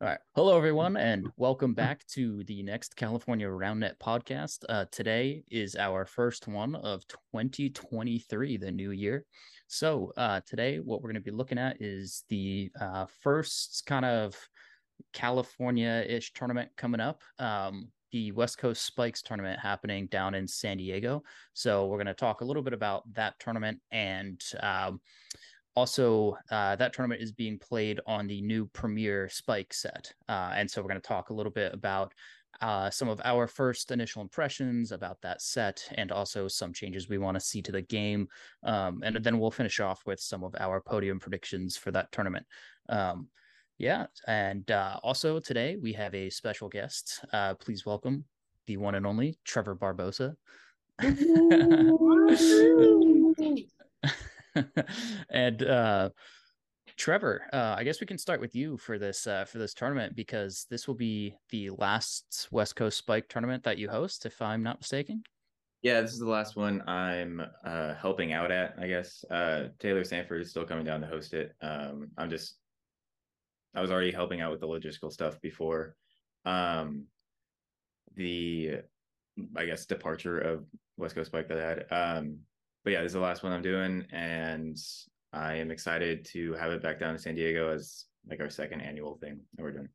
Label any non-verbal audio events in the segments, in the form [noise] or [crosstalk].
All right. Hello, everyone, and welcome back to the next California RoundNet podcast. Uh, today is our first one of 2023, the new year. So, uh, today, what we're going to be looking at is the uh, first kind of California ish tournament coming up. Um, the West Coast Spikes tournament happening down in San Diego. So, we're going to talk a little bit about that tournament and um, also uh, that tournament is being played on the new premier spike set uh, and so we're going to talk a little bit about uh, some of our first initial impressions about that set and also some changes we want to see to the game um, and then we'll finish off with some of our podium predictions for that tournament. Um, yeah and uh, also today we have a special guest. Uh, please welcome the one and only trevor barbosa [laughs] [laughs] [laughs] and uh, Trevor, uh, I guess we can start with you for this uh, for this tournament because this will be the last West Coast Spike tournament that you host, if I'm not mistaken. Yeah, this is the last one I'm uh, helping out at. I guess uh, Taylor Sanford is still coming down to host it. Um, I'm just I was already helping out with the logistical stuff before um, the I guess departure of West Coast Spike that I had. Um, but yeah, this is the last one I'm doing, and I am excited to have it back down to San Diego as like our second annual thing that we're doing.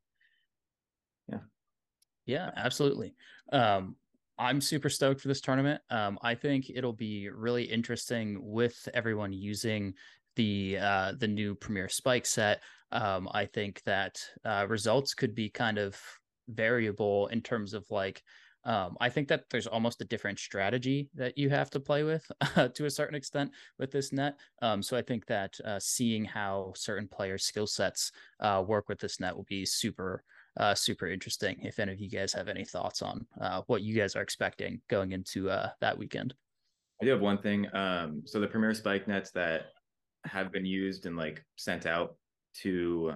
Yeah. Yeah, absolutely. Um, I'm super stoked for this tournament. Um, I think it'll be really interesting with everyone using the uh, the new Premier Spike set. Um, I think that uh, results could be kind of variable in terms of like um, I think that there's almost a different strategy that you have to play with [laughs] uh, to a certain extent with this net. Um, so I think that uh, seeing how certain players' skill sets uh, work with this net will be super, uh, super interesting. If any of you guys have any thoughts on uh, what you guys are expecting going into uh, that weekend. I do have one thing. Um, so the premier spike nets that have been used and like sent out to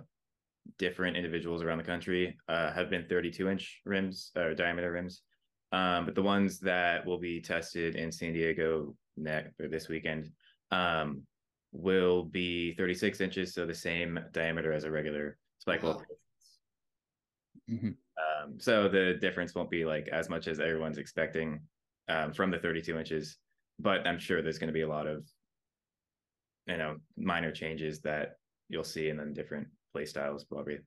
different individuals around the country have been 32 inch rims or diameter rims. Um, but the ones that will be tested in San Diego next or this weekend um, will be 36 inches, so the same diameter as a regular spike wow. Mm-hmm. Um, so the difference won't be like as much as everyone's expecting um, from the 32 inches, but I'm sure there's going to be a lot of you know minor changes that you'll see in the different play styles probably.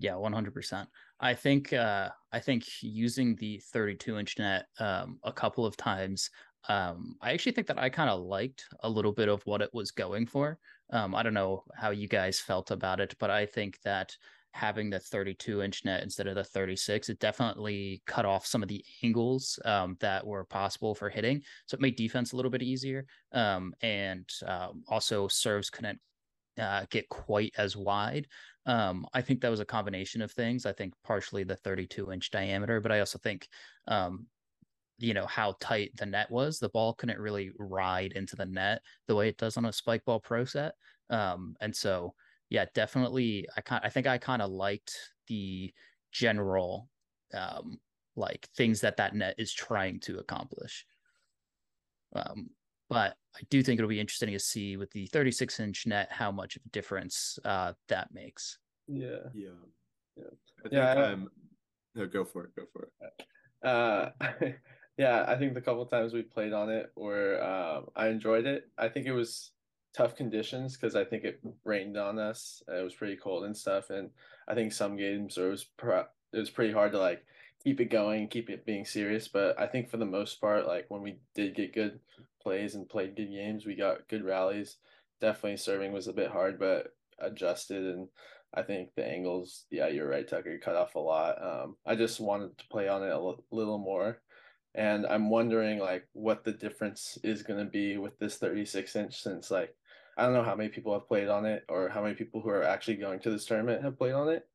Yeah, 100%. I think uh, I think using the 32 inch net um, a couple of times, um, I actually think that I kind of liked a little bit of what it was going for. Um, I don't know how you guys felt about it, but I think that having the 32 inch net instead of the 36 it definitely cut off some of the angles um, that were possible for hitting so it made defense a little bit easier um, and um, also serves couldn't uh, get quite as wide um, I think that was a combination of things. I think partially the 32 inch diameter, but I also think, um, you know, how tight the net was. The ball couldn't really ride into the net the way it does on a spike ball pro set. Um, and so, yeah, definitely. I kind, I think I kind of liked the general, um, like things that that net is trying to accomplish. Um, but I do think it'll be interesting to see with the 36 inch net how much of a difference uh, that makes. Yeah. Yeah. Yeah. I think yeah, um no, go for it. Go for it. Uh [laughs] yeah, I think the couple times we played on it where um, I enjoyed it. I think it was tough conditions because I think it rained on us. It was pretty cold and stuff, and I think some games it was pro- it was pretty hard to like keep it going, keep it being serious. But I think for the most part, like when we did get good plays and played good games, we got good rallies. Definitely serving was a bit hard, but adjusted and I think the angles, yeah, you're right, Tucker, cut off a lot. Um, I just wanted to play on it a l- little more. And I'm wondering like what the difference is going to be with this 36 inch since like I don't know how many people have played on it or how many people who are actually going to this tournament have played on it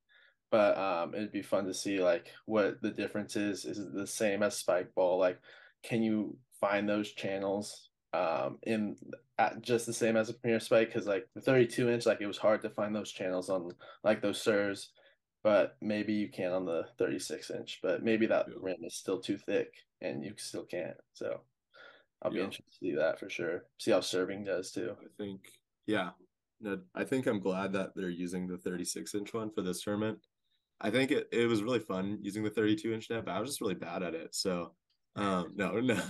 but um, it'd be fun to see like what the difference is. Is it the same as Spike Ball? Like, can you find those channels um, in at just the same as a Premier Spike? Because like the 32 inch, like it was hard to find those channels on like those serves, but maybe you can on the 36 inch. But maybe that yeah. rim is still too thick and you still can't. So I'll be yeah. interested to see that for sure. See how serving does too. I think yeah, no, I think I'm glad that they're using the 36 inch one for this tournament. I think it, it was really fun using the 32 inch net, but I was just really bad at it. So um no, [laughs] no.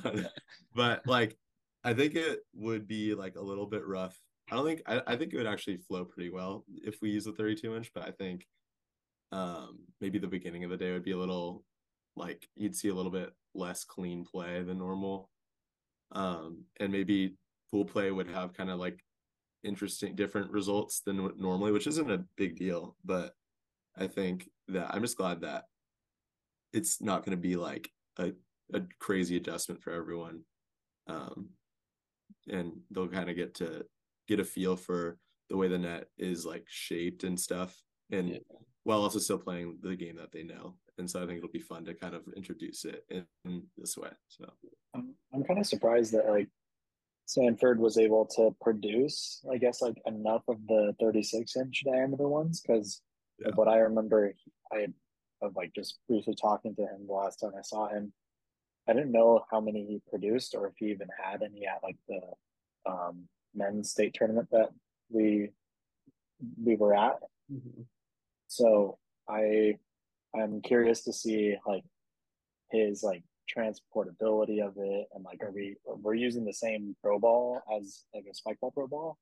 but like I think it would be like a little bit rough. I don't think I, I think it would actually flow pretty well if we use the 32 inch, but I think um maybe the beginning of the day would be a little like you'd see a little bit less clean play than normal. Um and maybe pool play would have kind of like interesting different results than normally, which isn't a big deal, but I think that I'm just glad that it's not going to be like a, a crazy adjustment for everyone. Um, and they'll kind of get to get a feel for the way the net is like shaped and stuff. And yeah. while also still playing the game that they know. And so I think it'll be fun to kind of introduce it in, in this way. So I'm, I'm kind of surprised that like Sanford was able to produce, I guess, like enough of the 36 inch diameter ones because yeah. what I remember, I of like just briefly talking to him the last time I saw him. I didn't know how many he produced or if he even had any at like the um, men's state tournament that we we were at. Mm-hmm. So I I'm curious to see like his like transportability of it and like are we we're using the same pro ball as like a spike ball pro ball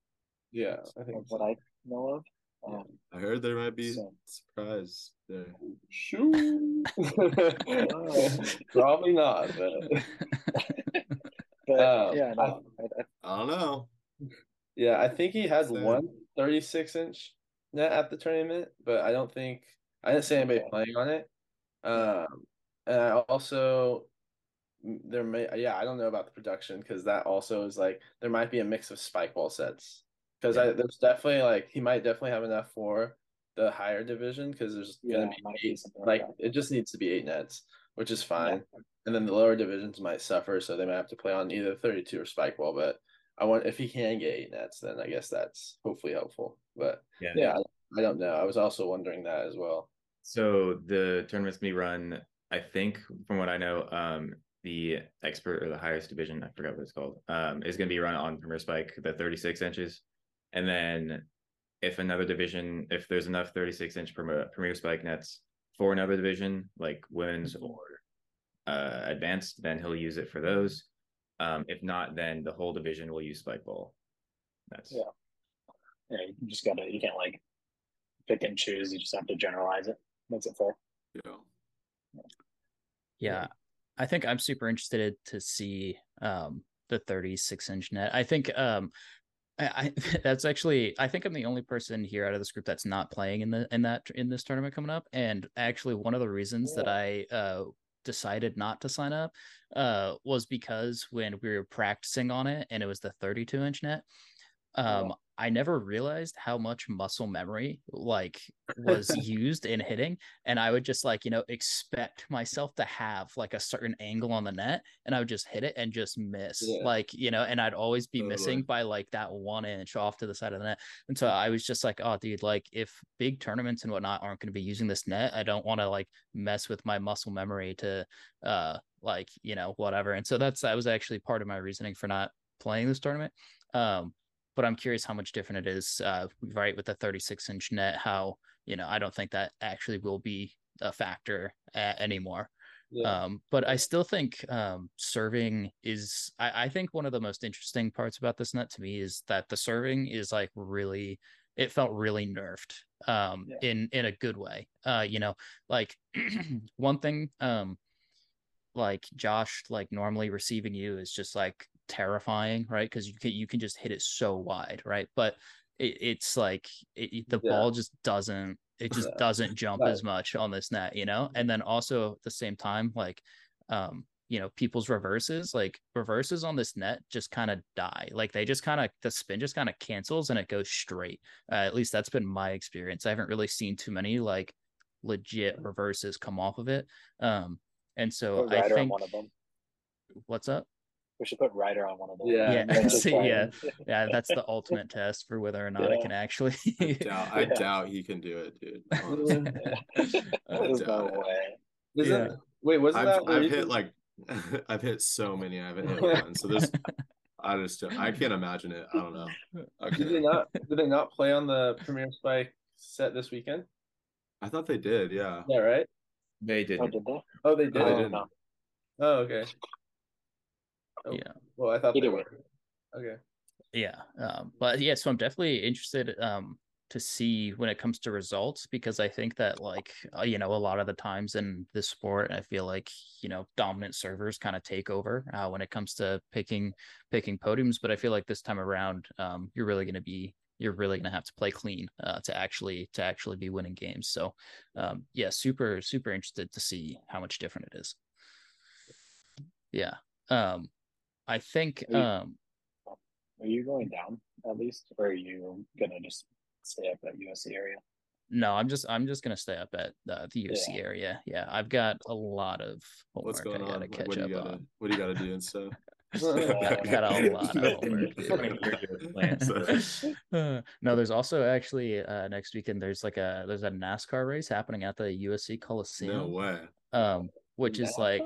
yeah i think so. what i know of um, i heard there might be so. surprise there. Shoo. [laughs] probably not but, [laughs] but um, yeah no, I, I, I, don't know. Yeah i think he has one 36 inch net at the tournament but i don't think i didn't see anybody playing on it. Um and I also there may yeah i don't know about the production because that also is like there might be a mix of spike ball sets because yeah. i there's definitely like he might definitely have enough for the higher division because there's yeah, gonna be eight, like, it just needs to be eight nets which is fine yeah. and then the lower divisions might suffer so they might have to play on either 32 or spike ball but i want if he can get eight nets then i guess that's hopefully helpful but yeah, yeah I, I don't know i was also wondering that as well so the tournament's be run I think from what I know, um, the expert or the highest division, I forgot what it's called, um, is going to be run on Premier Spike, the 36 inches. And then if another division, if there's enough 36 inch Premier, Premier Spike nets for another division, like women's mm-hmm. or uh, advanced, then he'll use it for those. Um, if not, then the whole division will use Spike Ball. That's yeah. Yeah, you just gotta you can't like pick and choose. You just have to generalize it. Makes it fair. Yeah. Yeah, I think I'm super interested to see um, the 36 inch net. I think um, I, I, [laughs] that's actually I think I'm the only person here out of this group that's not playing in the in that in this tournament coming up. And actually, one of the reasons yeah. that I uh, decided not to sign up uh, was because when we were practicing on it and it was the 32 inch net, um, I never realized how much muscle memory like was [laughs] used in hitting. And I would just like, you know, expect myself to have like a certain angle on the net and I would just hit it and just miss. Yeah. Like, you know, and I'd always be totally. missing by like that one inch off to the side of the net. And so I was just like, oh dude, like if big tournaments and whatnot aren't going to be using this net, I don't want to like mess with my muscle memory to uh like, you know, whatever. And so that's that was actually part of my reasoning for not playing this tournament. Um, but I'm curious how much different it is, uh, right, with the 36 inch net. How you know, I don't think that actually will be a factor a- anymore. Yeah. Um, but I still think um, serving is. I, I think one of the most interesting parts about this net to me is that the serving is like really. It felt really nerfed um, yeah. in in a good way. Uh, you know, like [clears throat] one thing um, like Josh like normally receiving you is just like terrifying, right? Because you can you can just hit it so wide, right? But it, it's like it, the yeah. ball just doesn't it just [laughs] doesn't jump right. as much on this net, you know. And then also at the same time, like um, you know, people's reverses, like reverses on this net just kind of die. Like they just kind of the spin just kind of cancels and it goes straight. Uh, at least that's been my experience. I haven't really seen too many like legit reverses come off of it. Um, and so I think what's up? We should put Ryder on one of those. Yeah, yeah, [laughs] See, yeah, [laughs] yeah. That's the ultimate test for whether or not yeah. I can actually. [laughs] I, doubt, I yeah. doubt he can do it, dude. There's no way. Isn't, Wait, wasn't I've, that? I've hit like, I've hit so many. I haven't hit one. So there's, I just I can't imagine it. I don't know. Did they not? Did they not play on the Premier Spike set this weekend? I thought they did. Yeah. Yeah, right. They Oh, didn't. did they? Oh, they did. No, they Oh, didn't. Oh, okay. Oh, Yeah. Well, I thought Either they way. were. Okay. Yeah. Um, but yeah, so I'm definitely interested um to see when it comes to results because I think that like uh, you know a lot of the times in this sport I feel like you know dominant servers kind of take over uh, when it comes to picking picking podiums but I feel like this time around um you're really going to be you're really going to have to play clean uh, to actually to actually be winning games so um yeah super super interested to see how much different it is yeah um I think Are you- um Are you going down at least, or are you gonna just stay up at USC area? No, I'm just I'm just gonna stay up at uh, the UC Yeah. area. Yeah, I've got a lot of homework What's going I on? gotta Like, catch what do up you gotta on. what do you gotta do and stuff? [laughs] [laughs] I got a lot of homework. Plans. [laughs] dude. Uh, no, there's also actually uh, next weekend. There's like a there's a NASCAR race happening at the USC Coliseum. No way. Um, which is like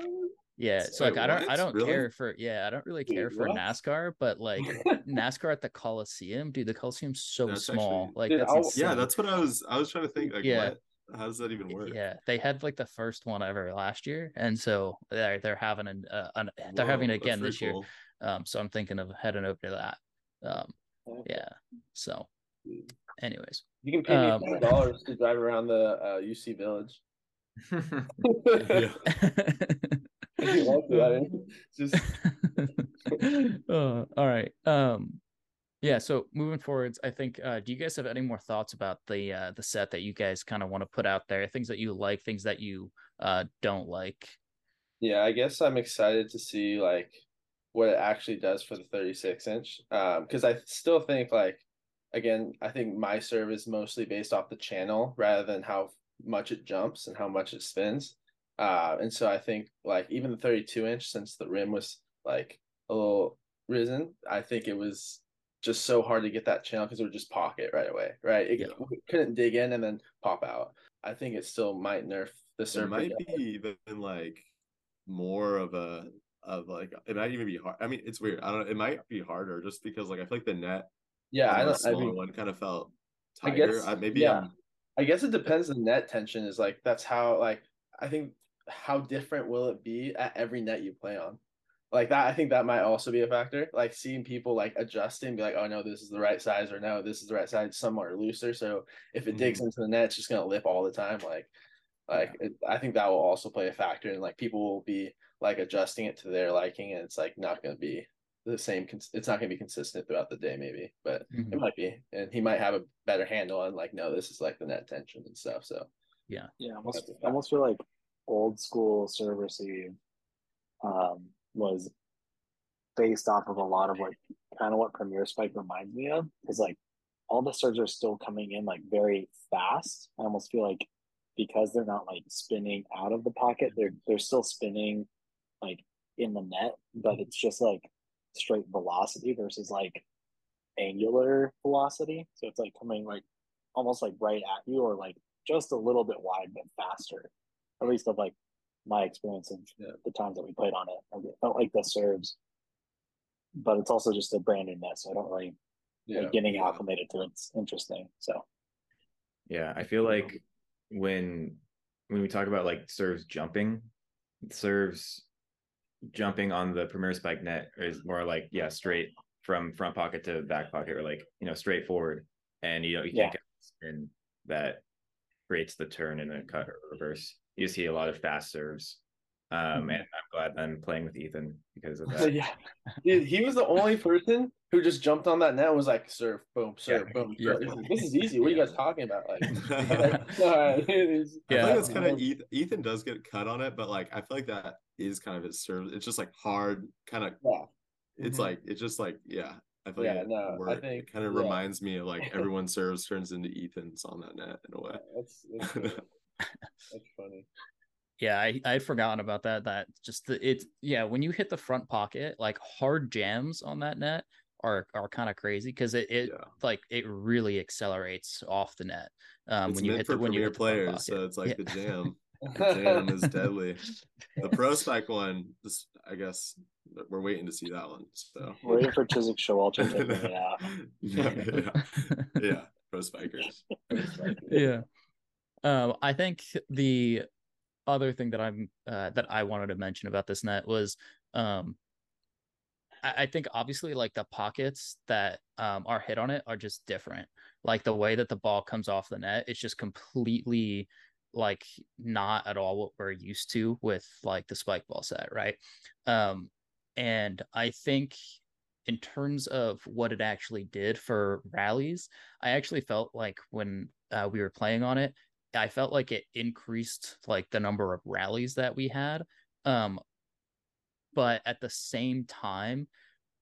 yeah. So like Wait, I don't I don't Really? care for yeah I don't really care Dude, for what? NASCAR, but [laughs] like NASCAR at the Coliseum, dude. The Coliseum's so That's small. actually- like Dude, that's Yeah, that's what I was I was trying to think like Yeah. what how does that even work? Yeah, they had like the first one ever last year, and so they're they're having an, uh, an they're having it again pretty this year. cool. Um, so I'm thinking of heading over to that. Um, Okay. yeah. So, anyways, You can pay Um, me five dollars to drive around the uh, USC Village. [laughs] [laughs] Yeah. If you want to, I mean, [laughs] just [laughs] uh, all right. Um, yeah. So moving forwards, I think. Uh, do you guys have any more thoughts about the uh, the set that you guys kind of want to put out there? Things that you like, things that you uh don't like. Yeah, I guess I'm excited to see like what it actually does for the 36 inch. Um, because I still think like again, I think my serve is mostly based off the channel rather than how much it jumps and how much it spins. Uh, and so I think like even the 32 inch, since the rim was like a little risen, I think it was just so hard to get that channel because it would just pocket right away, right? It Yeah. couldn't dig in and then pop out. I think it still might nerf the It serve. might be even like more of a of like it might even be hard. I mean, it's weird. I don't. It might be harder just because like I feel like the net. Yeah, I don't. I smaller mean, one kind of felt I tighter. guess- I, maybe yeah. I'm I guess it depends. The net tension is like that's how like I think how different will it be at every net you play on? Like that, I think that might also be a factor. Like seeing people like adjusting, be like, oh no, this is the right size, or no, this is the right size. Some are looser, so if it digs into the net, it's just gonna lip all the time. Like, like it, I think that will also play a factor, and like people will be like adjusting it to their liking, and it's like not gonna be the same. It's not gonna be consistent throughout the day, maybe, but Mhm. it might be, and he might have a better handle on like, no, this is like the net tension and stuff. So Yeah, yeah, almost That's a fact. I almost feel like old school server receive um was based off of a lot of like kind of what Premier Spike reminds me of. Is like all the serves are still coming in like very fast. I almost feel like because they're not like spinning out of the pocket, they're they're still spinning like in the net, but it's just like straight velocity versus like angular velocity. So it's like coming like almost like right at you or like just a little bit wide but faster. At least of like my experience of Yeah. the times that we played on it. Like, it felt like the serves, but it's also just a brand new net, so I don't really yeah, like getting acclimated to it's interesting. So Yeah, I feel like when when we talk about like serves jumping, serves jumping on the premier spike net is more like yeah, straight from front pocket to back pocket or like you know straight forward, and you know you can't get the spin that creates the turn and the cut or reverse. You see a lot of fast serves, um, Mhm. and I'm glad I'm playing with Ethan because of [laughs] that. yeah. [laughs] Dude, he was the only person who just jumped on that net and was like, serve, boom, serve, boom. Yeah. serve." He's like, This is easy. What are you guys talking about? Like, I [laughs] all right, it is- Yeah. feel like it's kind of Ethan, Ethan does get cut on it, but like I feel like that is kind of his serve. It's just like hard, kind of. yeah. It's Mhm. like it's just like yeah. I feel Yeah, like it, no, I think- it kind of yeah. reminds me of like everyone serves turns into Ethan's on that net in a way. That's, that's, funny. That's funny. Yeah, I I'd forgotten about that. That just the it's yeah, when you hit the front pocket, like hard jams on that net are are kind of crazy because it, it Yeah. like it really accelerates off the net. Um it's when you meant hit the when you premier hit the front players, pocket. so it's like Yeah. the jam. The jam is [laughs] deadly. The pro spike one, this I guess we're waiting to see that one. So We're waiting for Chiswick Showalter to bring it out. yeah, yeah, yeah, [laughs] pro spikers. yeah. Um, I think the other thing that I'm uh, that I wanted to mention about this net was um, I, I think obviously like the pockets that um, are hit on it are just different. Like the way that the ball comes off the net, it's just completely like not at all what we're used to with like the spike ball set, right? Um, and I think in terms of what it actually did for rallies, I actually felt like when uh, we were playing on it, I felt like it increased like the number of rallies that we had. Um, but at the same time,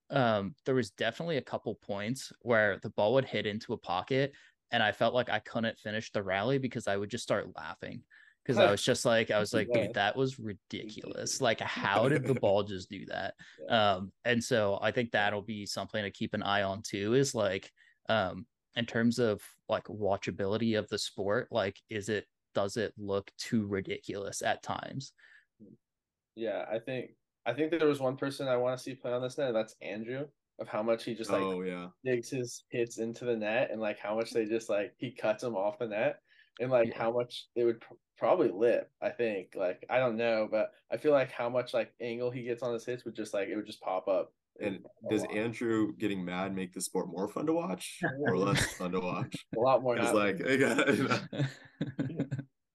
um, there was definitely a couple points where the ball would hit into a pocket and I felt like I couldn't finish the rally because I would just start laughing because I [laughs] was just like, I was like, dude, that was ridiculous. Like, how did the [laughs] ball just do that? Um, and so I think that'll be something to keep an eye on too. Is like, um, in terms of like watchability of the sport, like, is it does it look too ridiculous at times? Yeah, I think I think there was one person I want to see play on this net, and that's Andrew. Of how much he just like oh yeah, digs his hits into the net, and like how much they just like he cuts them off the net, and like Yeah. how much it would pr- probably lip. I think like I don't know, but I feel like how much like angle he gets on his hits would just like it would just pop up. And does. Andrew getting mad make the sport more fun to watch or [laughs] less fun to watch? a lot more? Because not- like, [laughs]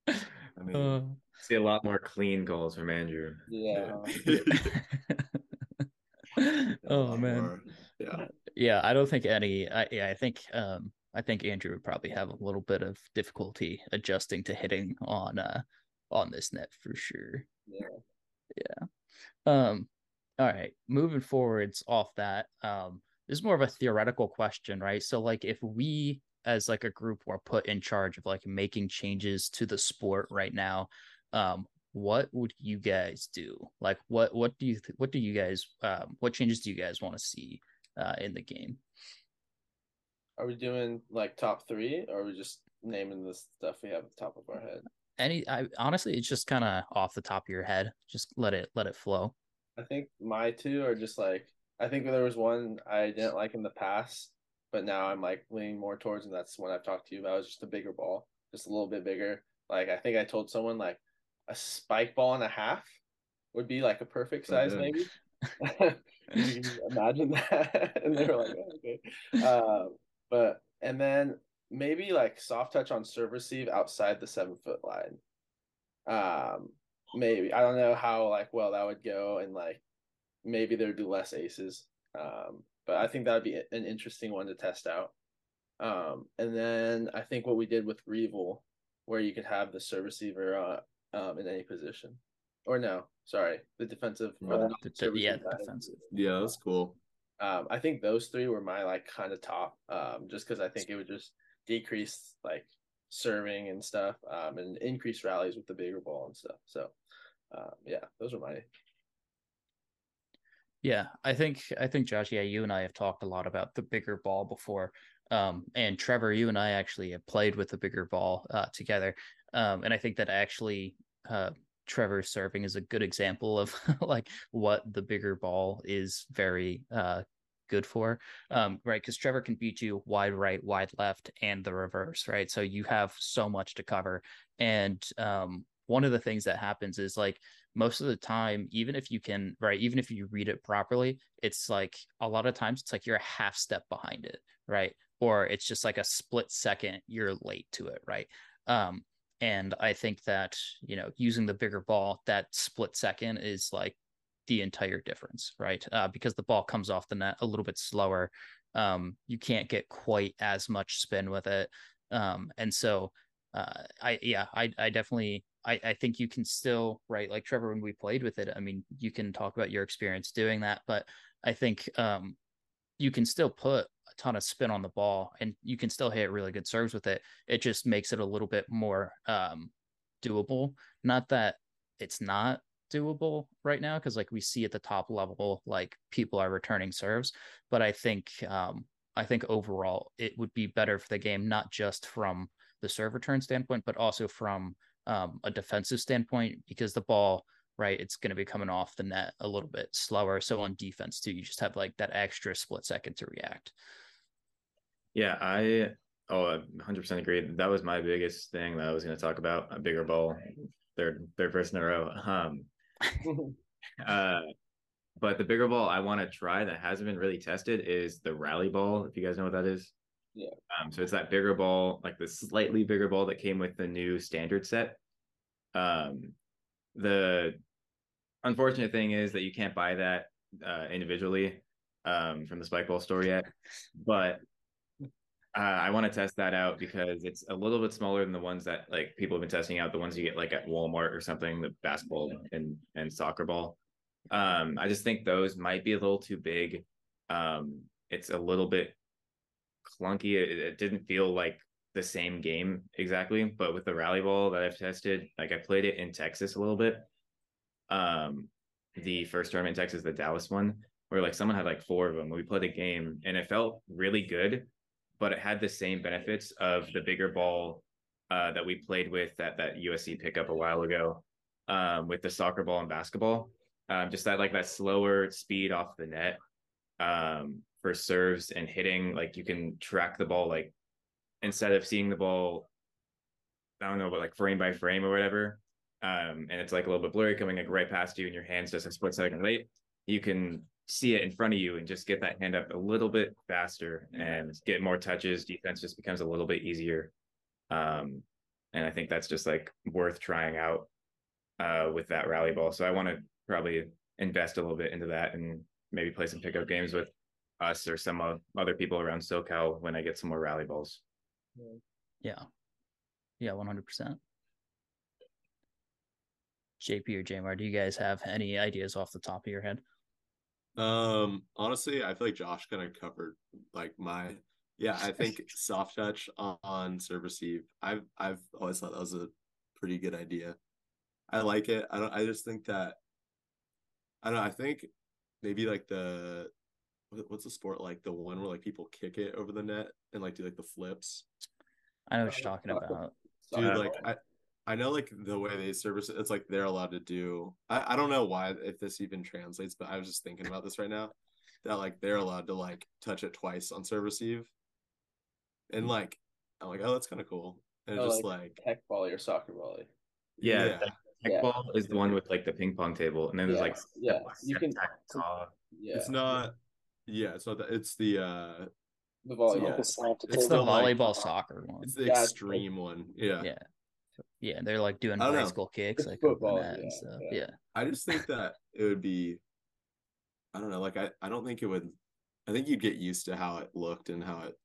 [laughs] I mean, Uh, See a lot more clean goals from Andrew. yeah, a oh man. more- yeah, Yeah, I don't think any. I, yeah, I think um, I think Andrew would probably have a little bit of difficulty adjusting to hitting on uh on this net for sure. Yeah. Yeah. Um. All right. Moving forwards off that, um, this is more of a theoretical question, right? So, like, if we as like a group were put in charge of like making changes to the sport right now, um, what would you guys do? Like, what what do you th- what do you guys um what changes do you guys want to see uh in the game? Are we doing like top three, or are we just naming the stuff we have at the top of our head? Any, I honestly, it's just kind of off the top of your head. Just let it let it flow. I think my two are just like I think there was one I didn't like in the past, but now I'm like leaning more towards, and that's one I've talked to you about. It was just a bigger ball, just a little bit bigger. Like I think I told someone like a spike ball and a half would be like a perfect size, yeah. maybe. [laughs] [laughs] you can imagine that, [laughs] and they were like, oh, okay. Uh, but and then maybe like soft touch on serve receive outside the seven foot line. Um, maybe I don't know how like well that would go, and like maybe there'd be less aces. Um, but I think that would be an interesting one to test out. Um, and then I think what we did with Revel, where you could have the serve receiver uh, um, in any position, or no, sorry, the defensive or the Yeah. The- the- yeah, receive defensive. yeah, that's cool. Um, I think those three were my like kind of top, um, just because I think it would just decrease like serving and stuff, um, and increase rallies with the bigger ball and stuff. So, um, yeah, those are my Yeah, I think I think Josh, yeah, you and I have talked a lot about the bigger ball before. Um, and Trevor, you and I actually have played with the bigger ball uh, together. Um, and I think that actually uh, Trevor serving is a good example of [laughs] like what the bigger ball is very uh, good for. Um, right, because Trevor can beat you wide right, wide left, and the reverse, right? So you have so much to cover. And um, one of the things that happens is like most of the time, even if you can, right, even if you read it properly, it's like a lot of times it's like you're a half step behind it, right? Or it's just like a split second you're late to it, right? Um, and I think that, you know, using the bigger ball, that split second is like the entire difference, right? Uh, because the ball comes off the net a little bit slower. Um, you can't get quite as much spin with it. Um, and so uh, I yeah, I I definitely I, I think you can still right like Trevor when we played with it. I mean, you can talk about your experience doing that, but I think um, you can still put a ton of spin on the ball and you can still hit really good serves with it. It just makes it a little bit more um, doable. Not that it's not doable right now because like we see at the top level like people are returning serves, but I think um, I think overall it would be better for the game not just from the serve return standpoint, but also from um, a defensive standpoint because the ball right? It's going to be coming off the net a little bit slower. So on defense too, you just have like that extra split second to react. Yeah, I oh 100% agree. That was my biggest thing that I was going to talk about. A bigger ball, third third person in a row. Um, [laughs] uh, but the bigger ball I want to try that hasn't been really tested is the rally ball. If you guys know what that is. Yeah. Um, so it's that bigger ball, like the slightly bigger ball that came with the new standard set. Um, the unfortunate thing is that you can't buy that uh, individually um, from the spike ball store yet, but uh, I want to test that out because it's a little bit smaller than the ones that like people have been testing out. The ones you get like at Walmart or something, the basketball and and soccer ball. Um, I just think those might be a little too big. Um, it's a little bit clunky. It, it didn't feel like the same game exactly, but with the rally ball that I've tested, like I played it in Texas a little bit. Um, the first tournament in Texas, the Dallas one, where like someone had like four of them. We played a game and it felt really good, but it had the same benefits of the bigger ball uh, that we played with at that USC pickup a while ago um, with the soccer ball and basketball. Um, just that like that slower speed off the net um, for serves and hitting. Like you can track the ball like instead of seeing the ball, I don't know, but like frame by frame or whatever. Um, and it's like a little bit blurry coming like right past you and your hands just a split second late. You can see it in front of you and just get that hand up a little bit faster and get more touches. Defense just becomes a little bit easier. Um, and I think that's just like worth trying out uh, with that rally ball. So I want to probably invest a little bit into that and maybe play some pickup games with us or some other people around SoCal when I get some more rally balls. Yeah. Yeah, 100%. JP or Jamar, do you guys have any ideas off the top of your head? Um, honestly, I feel like Josh kind of covered like my yeah. I think [laughs] soft touch on, on serve receive. I've I've always thought that was a pretty good idea. I like it. I don't. I just think that I don't. know. I think maybe like the what's the sport like the one where like people kick it over the net and like do like the flips. I know what you're talking about. Dude, like I, I know like the way they service it, it's like they're allowed to do. I, I don't know why if this even translates, but I was just thinking about this right now. That like they're allowed to like touch it twice on serve receive. And like I'm like, oh that's kinda cool. And Oh, just like like, tech volley or soccer volley. Yeah, Yeah. Tech Yeah. ball is the one with like the ping pong table, and then there's like yeah, you can- uh, Yeah. it's not yeah, it's not that it's the uh the volley. Yeah. Yeah. It's It's the the, like- volleyball soccer one. it's the Yeah, it's extreme one. Yeah. Yeah. Yeah, they're like doing high don't know. bicycle kicks, It's like over the football, net and yeah, stuff. yeah. Yeah. I just think that it would be I don't know, like I, I don't think it would I think you'd get used to how it looked and how it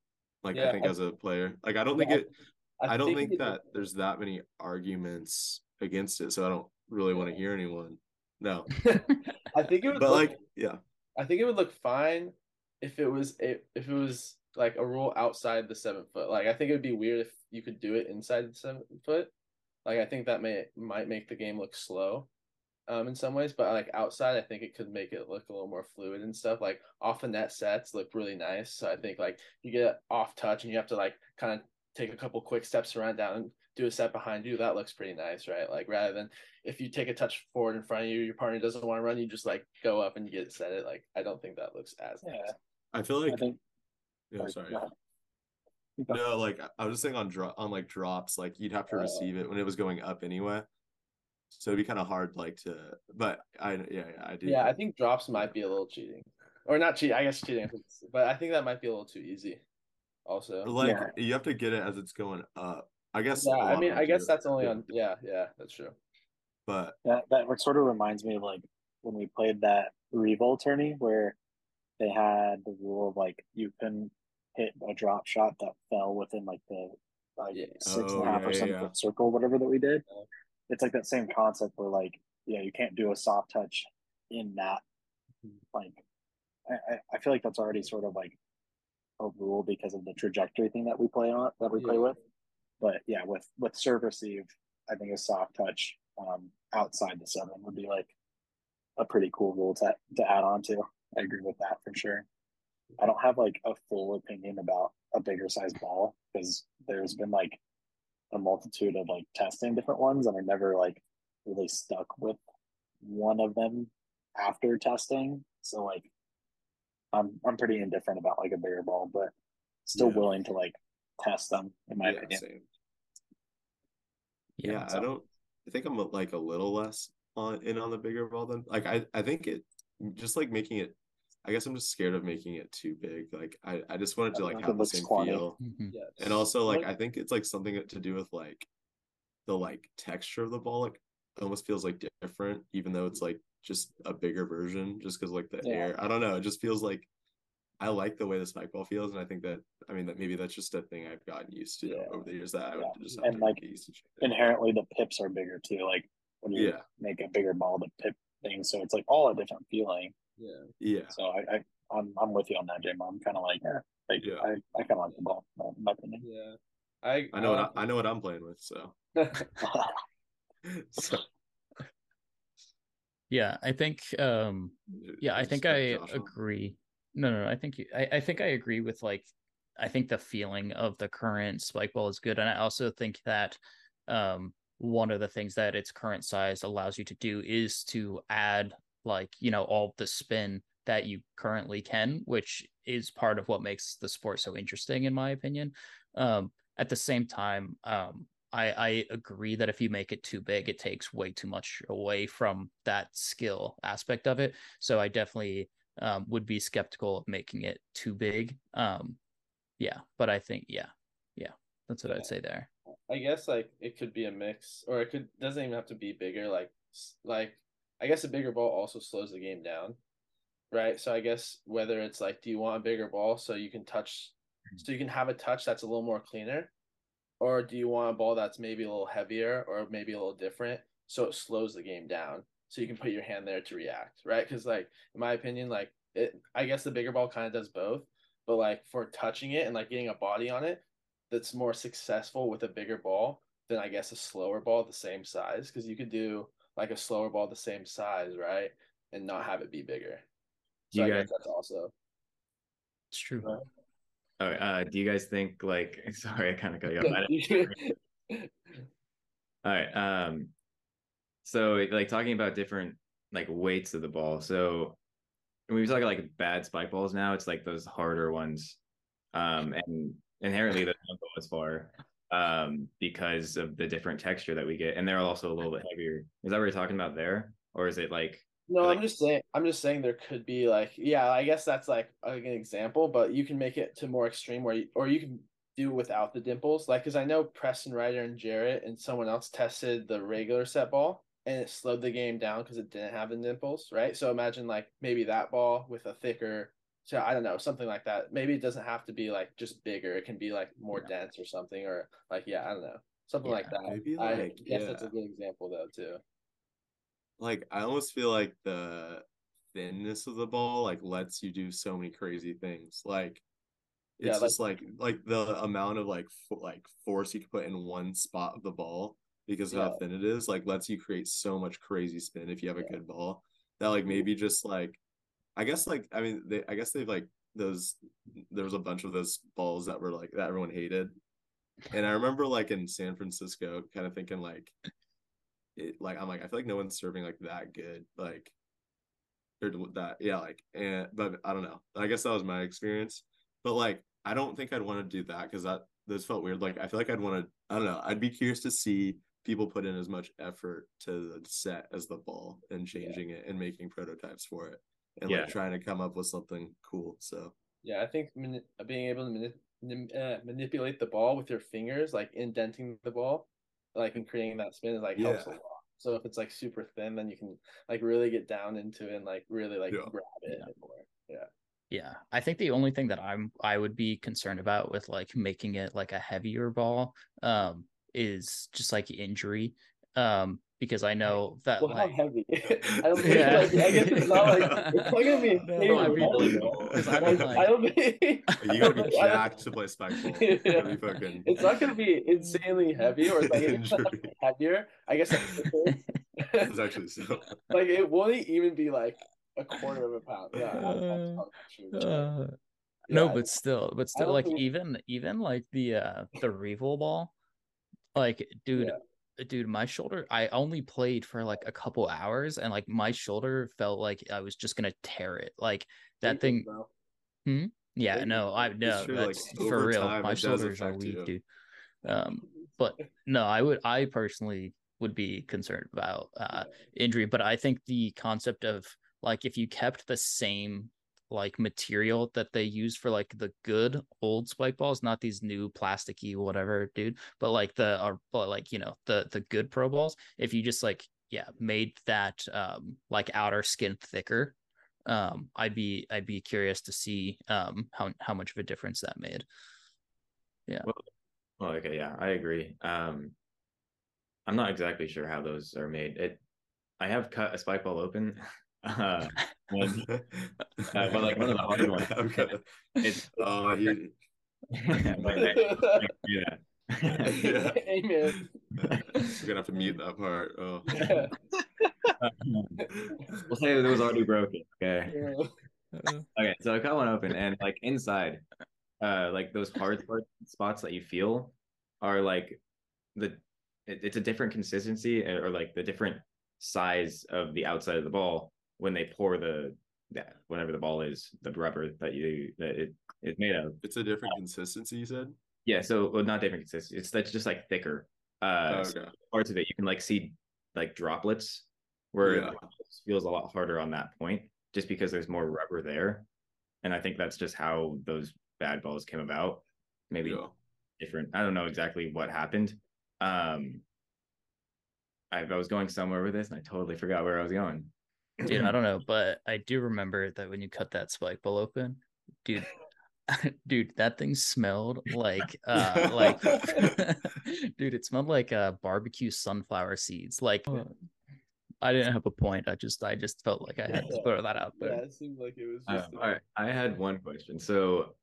like Yeah, I think I- as a player. Like I don't Yeah, think it I, don't think it- that there's that many arguments against it, so I don't really want to hear anyone. No. [laughs] I think it would But look, like yeah. I think it would look fine if it was if it was like a rule outside the seven foot. Like I think it would be weird if you could do it inside the seven foot. Like I think that may might make the game look slow, um, in some ways. But like outside, I think it could make it look a little more fluid and stuff. Like off the net sets look really nice. So I think like you get off touch and you have to like kind of take a couple quick steps around down do a set behind you. That looks pretty nice, right? Like rather than if you take a touch forward in front of you, your partner doesn't want to run, you just like go up and you get set it. Like I don't think that looks as nice. I feel I like think. yeah, sorry. go. No, like I was just saying on drop on like drops, like you'd have to Oh. receive it when it was going up anyway. So it'd be kind of hard, like to. But I yeah, yeah I do. Yeah, I think drops might be a little cheating, or not cheat. I guess cheating, but I think that might be a little too easy. Also, like Yeah. you have to get it as it's going up. I guess. yeah, a I lot mean, I guess that's only on. Yeah, yeah, that's true. But That that sort of reminds me of like when we played that Revolt tourney where they had the rule of like you can hit a drop shot that fell within like the like Yeah. six and Oh, a half yeah, or yeah, seven yeah. circle, whatever that we did. It's like that same concept where like yeah, you can't do a soft touch in that. Like, I I- I feel like that's already sort of like a rule because of the trajectory thing that we play on that we play with. But yeah, with with serve receive, I think a soft touch um, outside the seven would be like a pretty cool rule to to add on to. I agree with that for sure. I don't have like a full opinion about a bigger size ball because there's been like a multitude of like testing different ones and I never like really stuck with one of them after testing. So like I'm I'm pretty indifferent about like a bigger ball, but still Yeah. willing to like test them in my yeah, opinion. same. Yeah. Yeah, I don't. I think I'm like a little less on in on the bigger ball than like I. I think it just like making it. I guess I'm just scared of making it too big. Like I, I just wanted to like have the same corny. feel, Mhm. Yes. and also like What- I think it's like something to do with like the like texture of the ball. Like almost feels like different, even though it's like just a bigger version. Just because like the Yeah. air, I don't know. It just feels like I like the way the spike ball feels, and I think that I mean that maybe that's just a thing I've gotten used to Yeah. over the years that I would Yeah. just have And, to like, get used to. Inherently, the pips are bigger too. Like when you Yeah. make a bigger ball, the pip thing. So it's like all a different feeling. yeah. Yeah. So I, I I'm I'm with you on that, Jim. I'm kind of like, eh, like Yeah. I, I kind of like the ball. In my opinion. Yeah. I I know what I, I know what I'm playing with, so. [laughs] [laughs] so Yeah, I think um yeah, I think I Josh off. agree. No, no, I think you I, I think I agree with like I think the feeling of the current spike ball is good. And I also think that um one of the things that its current size allows you to do is to add like, you know, all the spin that you currently can, which is part of what makes the sport so interesting, in my opinion. Um, at the same time, um, I, I agree that if you make it too big, it takes way too much away from that skill aspect of it. So I definitely um, would be skeptical of making it too big. Um, yeah, but I think yeah, yeah, that's what Yeah. I'd say there. I guess like it could be a mix, or it could doesn't even have to be bigger. Like like I guess a bigger ball also slows the game down, right? So I guess whether it's like, do you want a bigger ball so you can touch, so you can have a touch that's a little more cleaner, or do you want a ball that's maybe a little heavier or maybe a little different so it slows the game down so you can put your hand there to react, right? Because like in my opinion, like it, I guess the bigger ball kind of does both, but like for touching it and like getting a body on it that's more successful with a bigger ball than I guess a slower ball the same size because you could do like a slower ball the same size, right? And not have it be bigger. So you I guys guess that's also It's true. Right. oh, uh, do you guys think like [laughs] sorry, I kind of got you off. [laughs] All right. Um, so like talking about different like weights of the ball. So when we talk like bad spike balls now, it's like those harder ones. Um, and inherently they don't go as far um because of the different texture that we get, and they're also a little bit heavier. Is that what you're talking about there, or is it like No, Like- I'm just saying. I'm just saying there could be like, yeah, I guess that's like, like an example, but you can make it to more extreme where, you, or you can do without the dimples. Like, because I know Preston Ryder and Jarrett and someone else tested the regular set ball, and it slowed the game down because it didn't have the dimples, right? So imagine like maybe that ball with a thicker, so I don't know, something like that. Maybe it doesn't have to be like just bigger. It can be like more dense or something, or like yeah, I don't know, something like that. maybe, I like, guess that's a good example though too. like I almost feel like the thinness of the ball like lets you do so many crazy things. Like it's like- just like like the amount of like fo- like force you can put in one spot of the ball because of how thin it is like lets you create so much crazy spin if you have a Yeah. good ball that like mm-hmm. maybe just like I guess like I mean they I guess they've like those there was a bunch of those balls that were like that everyone hated. And I remember like in San Francisco kind of thinking like it like I'm like I feel like no one's serving like that good like or that yeah like and but I don't know. I guess that was my experience. But like I don't think I'd want to do that because that those felt weird. Like I feel like I'd want to I don't know I'd be curious to see people put in as much effort to the set as the ball and changing it and making prototypes for it and Yeah. like trying to come up with something cool so Yeah, I think mani- being able to mani- uh, manipulate the ball with your fingers, like indenting the ball, like and creating that spin, is like helps a lot. So if it's like super thin, then you can like really get down into it and like really like Yeah. grab it Yeah. more. Yeah, Yeah, I think the only thing that I'm I would be concerned about with like making it like a heavier ball um is just like injury um because I know that well, how like heavy? [laughs] I don't [laughs] think Yeah. like I guess it's not like it's not gonna be No, insanely I mean- heavy, I mean, like- I don't think [laughs] you gotta be jacked to play spike ball You fucking It's not gonna be insanely heavy, or it's like it's not Injury. heavier. I guess it's actually so like it won't even be like a quarter of a pound. Yeah, I'm, I'm Uh, uh, Yeah, no, but still, but still, like think- even even like the uh the Revel ball, like dude, Yeah. dude, my shoulder. I only played for like a couple hours, and like my shoulder felt like I was just gonna tear it. Like that thing. Bro. Hmm? Yeah, no. I know true, like, that's for real. time, My shoulders are weak, you. dude. Um, but no, I would I personally would be concerned about uh injury, but I think the concept of like if you kept the same like material that they use for like the good old spike balls, not these new plasticky whatever, dude, but like the or but like you know the the good pro balls, if you just like yeah made that um like outer skin thicker, um I'd be I'd be curious to see um how how much of a difference that made. Yeah. Well, okay, yeah, I agree. Um, I'm not exactly sure how those are made. It, I have cut a spike ball open, [laughs] uh, when, [laughs] uh, but like one of the hard [laughs] ones. I'm It's [laughs] oh, he, like, yeah. Yeah. Amen. we're gonna have to mute that part. Oh, we'll say it was already broken. Okay. Yeah. Okay, so I cut one open and like inside, uh, like those hard spot- spots that you feel are like the it, it's a different consistency or like the different size of the outside of the ball when they pour the that whatever the ball is the rubber that you that it is made of. it's a different consistency. You said. Yeah, so well, not different consistency. It's that's just like thicker. Uh, Oh, so parts of it you can like see like droplets where Yeah. it feels a lot harder on that point just because there's more rubber there and i think that's just how those bad balls came about maybe Yeah. different i don't know exactly what happened um I, I was going somewhere with this and i totally forgot where i was going dude i [clears throat] don't know but i do remember that when you cut that spike ball open dude [laughs] dude that thing smelled like uh like [laughs] [laughs] dude it smelled like uh barbecue sunflower seeds like i didn't have a point i just i just felt like i had to throw that out there Yeah, it seemed like it was Uh, just. all right i had one question so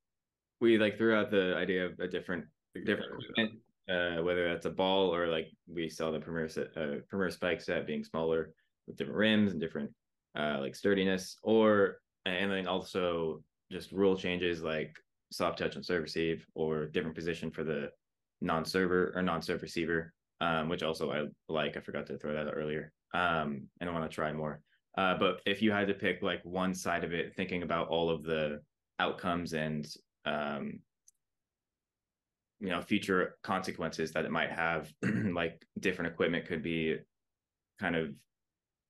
we like threw out the idea of a different different equipment, uh, whether that's a ball or like we saw the premier set, uh, premier spike set being smaller with different rims and different uh, like sturdiness, or and then also just rule changes like soft touch on serve receive or different position for the non-server or non-serve receiver, um, which also I like. I forgot to throw that out earlier, um, and I want to try more. Uh, but if you had to pick like one side of it, thinking about all of the outcomes and um, you know future consequences that it might have [clears throat] like different equipment could be kind of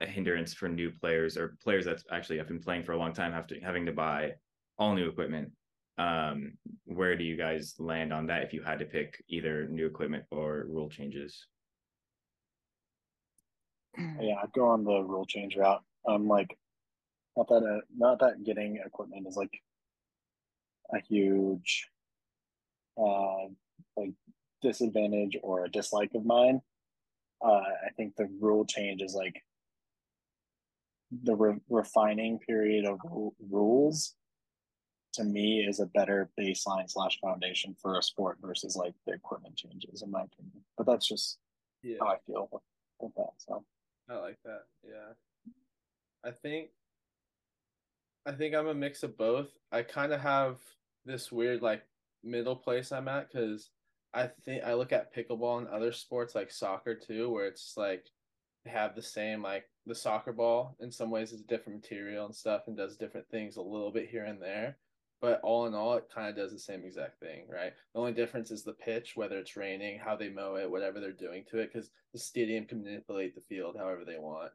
a hindrance for new players or players that actually have been playing for a long time after having to buy all new equipment um where do you guys land on that if you had to pick either new equipment or rule changes Yeah, I'd go on the rule change route. Um, like, not that uh, not that getting equipment is like a huge, uh, like disadvantage or a dislike of mine. Uh, I think the rule change is like the re- refining period of ru- rules. To me, is a better baseline slash foundation for a sport versus like the equipment changes, in my opinion. But that's just yeah. how I feel with, with that. So. I like that. Yeah. I think I think I'm a mix of both. I kind of have this weird like middle place I'm at cuz I think I look at pickleball and other sports like soccer too where it's like have the same like the soccer ball in some ways is a different material and stuff and does different things a little bit here and there. But all in all, it kind of does the same exact thing, right? The only difference is the pitch, whether it's raining, how they mow it, whatever they're doing to it, because the stadium can manipulate the field however they want,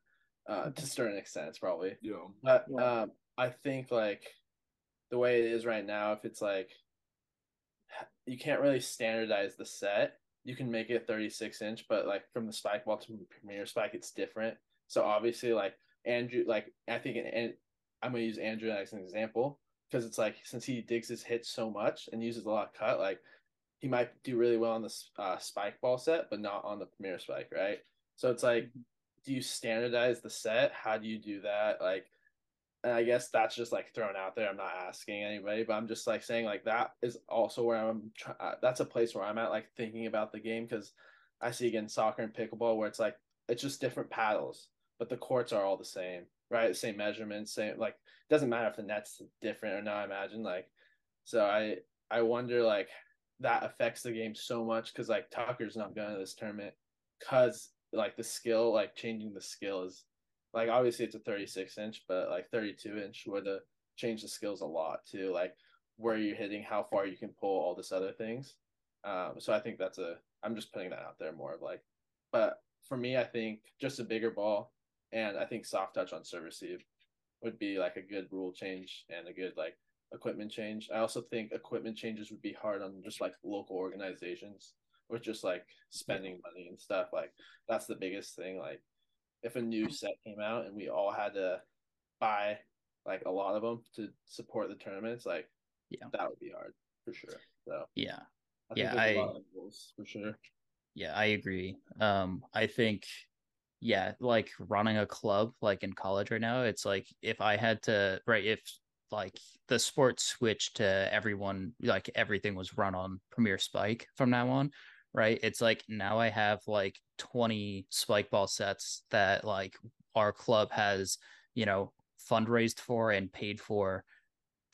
uh, to a certain extent, probably. Yeah. But Yeah. um, I think like the way it is right now, if it's like you can't really standardize the set, you can make it 36 inch, but like from the spike ball to premier spike, it's different. So obviously, like Andrew, like I think, and I'm gonna use Andrew as an example because it's like since he digs his hits so much and uses a lot of cut, like he might do really well on the uh, spike ball set, but not on the premier spike, right? So it's like, do you standardize the set? How do you do that? Like, and I guess that's just like thrown out there. I'm not asking anybody, but I'm just like saying like that is also where I'm. Try- uh, that's a place where I'm at, like thinking about the game because I see again soccer and pickleball where it's like it's just different paddles, but the courts are all the same, right? Same measurements, same like doesn't matter if the net's different or not. I imagine like, so I I wonder like that affects the game so much because like Tucker's not going to this tournament cause like the skill, like changing the skill is like obviously it's a 36 inch, but like 32 inch would have changed the skills a lot too. Like where you're hitting, how far you can pull, all this other things. Um, so I think that's a I'm just putting that out there more of like, but for me, I think just a bigger ball and I think soft touch on serve receive would be like a good rule change and a good like equipment change. I also think equipment changes would be hard on just like local organizations with just like spending money and stuff. Like that's the biggest thing. Like if a new set came out and we all had to buy like a lot of them to support the tournaments, like Yeah. that would be hard for sure. So Yeah. I Yeah, I- lot of rules for sure. Yeah, I agree. Um, I think, yeah, like running a club like in college right now, it's like if I had to, right, if like the sport switched to everyone, like everything was run on Premier Spike from now on, right? It's like now I have like 20 spike ball sets that like our club has, you know, fundraised for and paid for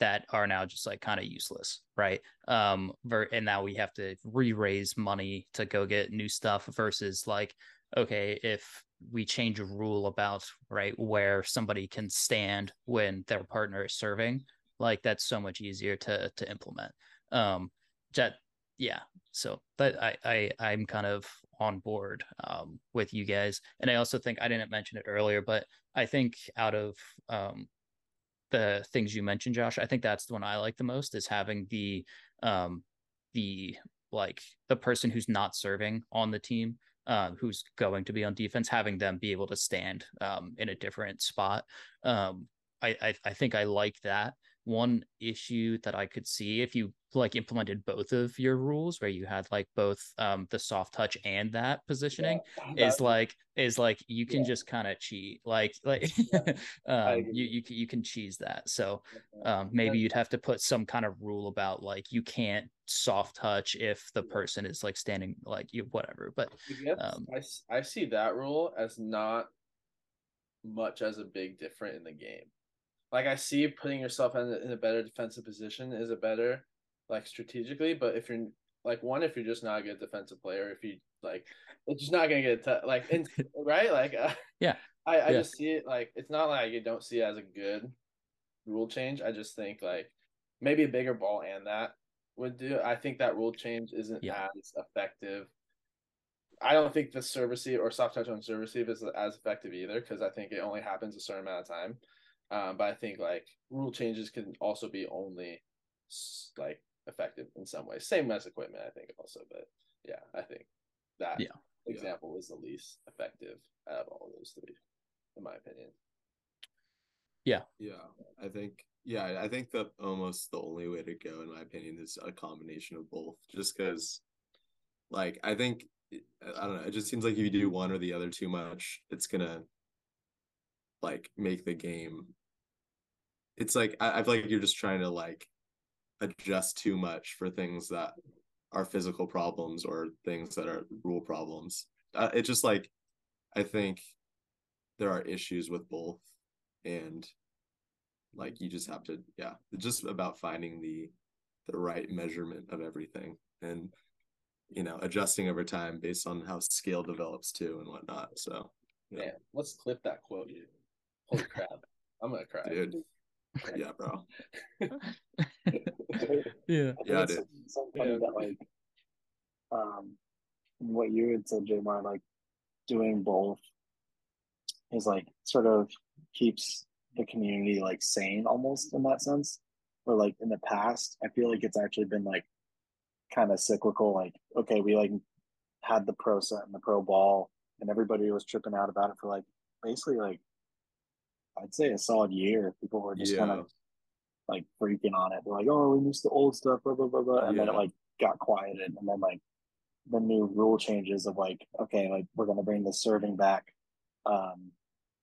that are now just like kind of useless, right? Um, and now we have to re-raise money to go get new stuff versus like, okay, if we change a rule about right where somebody can stand when their partner is serving, like that's so much easier to to implement. Um, that yeah, so but I I I'm kind of on board um with you guys, and I also think I didn't mention it earlier, but I think out of um the things you mentioned, Josh, I think that's the one I like the most is having the um the like the person who's not serving on the team, uh, who's going to be on defense, having them be able to stand um in a different spot. Um I I, I think I like that. One issue that I could see if you like implemented both of your rules where you had like both um the soft touch and that positioning Yeah, is like is like you can Yeah. just kind of cheat like [laughs] like [laughs] I um you you can- you can cheese that. So um maybe you'd have to put some kind of rule about like you can't soft touch if the person is like standing like you whatever but Um, I, I see that rule as not much as a big different in the game. Like I see putting yourself in a, in a better defensive position is a better like strategically, but if you're like one, if you're just not a good defensive player, if you like, it's just not gonna get t- like in, [laughs] right. Like uh, Yeah. [laughs] I I Yeah. just see it like it's not like you don't see it as a good rule change. I just think like maybe a bigger ball and that would do. I think that rule change isn't Yeah. as effective I don't think the service receive or soft touch on service receive is as effective either because I think it only happens a certain amount of time. Um, but I think like rule changes can also be only like effective in some ways. Same as equipment, I think also. But yeah, I think that Yeah. example was the least effective out of all those three, in my opinion. Yeah. Yeah, I think yeah, I think that almost the only way to go, in my opinion, is a combination of both. Just because, like, I think I don't know. It just seems like if you do one or the other too much, it's gonna like make the game. It's like I, I feel like you're just trying to like adjust too much for things that are physical problems or things that are rule problems. Uh, it's just like I think there are issues with both, and like you just have to yeah just about finding the the right measurement of everything and you know adjusting over time based on how scale develops too and whatnot so yeah, let's clip that quote, dude. Holy crap. I'm gonna cry. dude yeah bro [laughs] yeah Yeah, it's dude. so funny Yeah. that like um what you had said, Jamar, like doing both is like sort of keeps the community like sane almost in that sense. Where like in the past, I feel like it's actually been like kind of cyclical. Like, okay, we like had the pro set and the pro ball, and everybody was tripping out about it for like basically like I'd say a solid year. People were just kind of like freaking on it. They're like, "Oh, we miss the old stuff," blah blah blah blah, and then it like got quieted, and then like the new rule changes of like, okay, like we're gonna bring the serving back, um,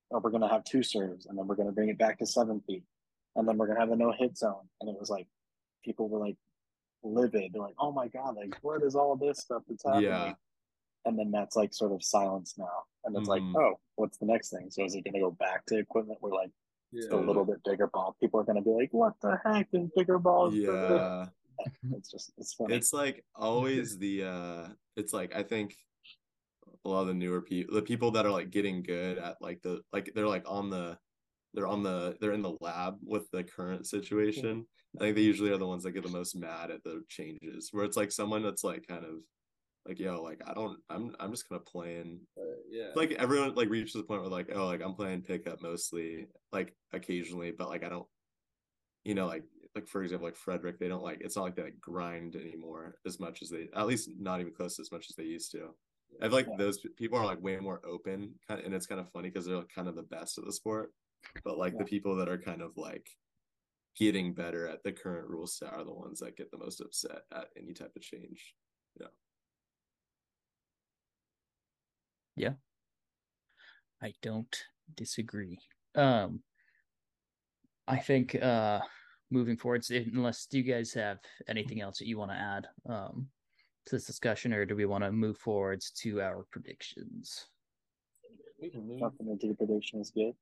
or we're gonna have two serves, and then we're gonna bring it back to seven feet, and then we're gonna have a no hit zone, and it was like people were like livid. They're like, "Oh my god, like what is all this stuff that's happening?" yeah And then that's like sort of silence now, and it's Mhm. like, oh, what's the next thing? So is it gonna go back to equipment where like a little bit bigger ball? People are gonna be like, "What the heck is bigger balls?" [laughs] yeah It's just it's funny. it's like always the uh it's like i think a lot of the newer people, the people that are like getting good at like the like they're like on the they're on the they're in the lab with the current situation. I think they usually are the ones that get the most mad at the changes. Where it's like someone that's like kind of like yo, like I don't I'm I'm just kind of playing Uh, yeah. like everyone like reaches the point where like oh like I'm playing pickup mostly like occasionally, but like I don't you know like like for example like Frederick they don't like it's not like they like grind anymore as much as they at least not even close to as much as they used to. I feel like Yeah. those people are like way more open, kind of, and it's kind of funny because they're like, kind of the best at the sport. But like the people that are kind of like getting better at the current rule set are the ones that get the most upset at any type of change. I don't disagree. Um, I think uh, moving forward, unless do you guys have anything else that you want to add um, to this discussion, or do we want to move forwards to our predictions? we can move. Nothing to do prediction is good.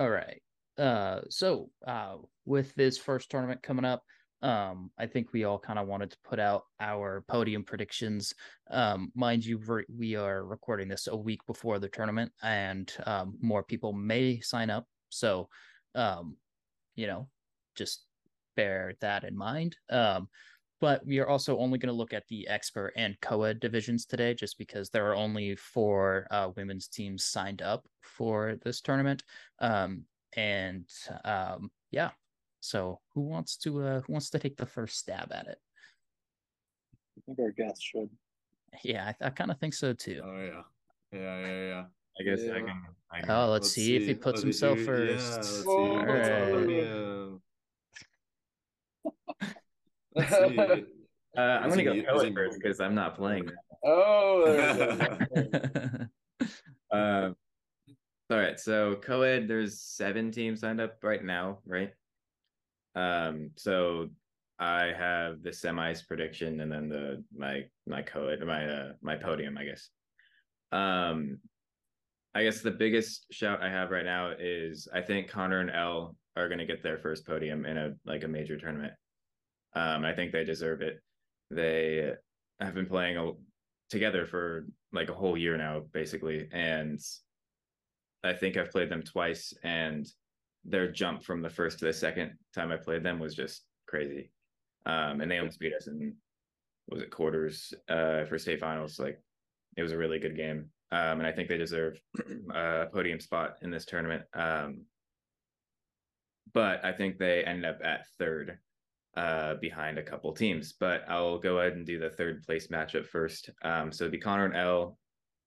All right. Uh, so uh, with this first tournament coming up, um, I think we all kind of wanted to put out our podium predictions. Um, mind you, we are recording this a week before the tournament, and um, more people may sign up. So, um, you know, just bear that in mind. Um, but we are also only going to look at the expert and co-ed divisions today, just because there are only four uh, women's teams signed up for this tournament. Um, and yeah, so who wants to uh, who wants to take the first stab at it? I think our guests should. Yeah, I, I kind of think so too. Oh yeah, yeah, yeah, yeah. I guess I can. I can Oh, let's, see, if he puts Let's himself see. first. Yeah, let's see. What's up, alright. yeah. Let's see. Uh, I'm gonna go he- is co-ed he- first because I'm not playing. [laughs] oh, there we go. Um, [laughs] all right, so co-ed, there's seven teams signed up right now, right? Um, so I have the semis prediction and then the my my co-ed, my uh my podium, I guess. Um, I guess the biggest shout I have right now is I think Connor and L are gonna get their first podium in a like a major tournament. Um, I think they deserve it. They have been playing a, together for like a whole year now, basically, and I think I've played them twice, and their jump from the first to the second time I played them was just crazy. Um, and they almost beat us in was it quarters uh, for state finals. Like it was a really good game, um, and I think they deserve [clears throat] a podium spot in this tournament. Um, but I think they ended up at third uh, behind a couple teams. But I'll go ahead and do the third place matchup first. Um, so it'd be Connor and L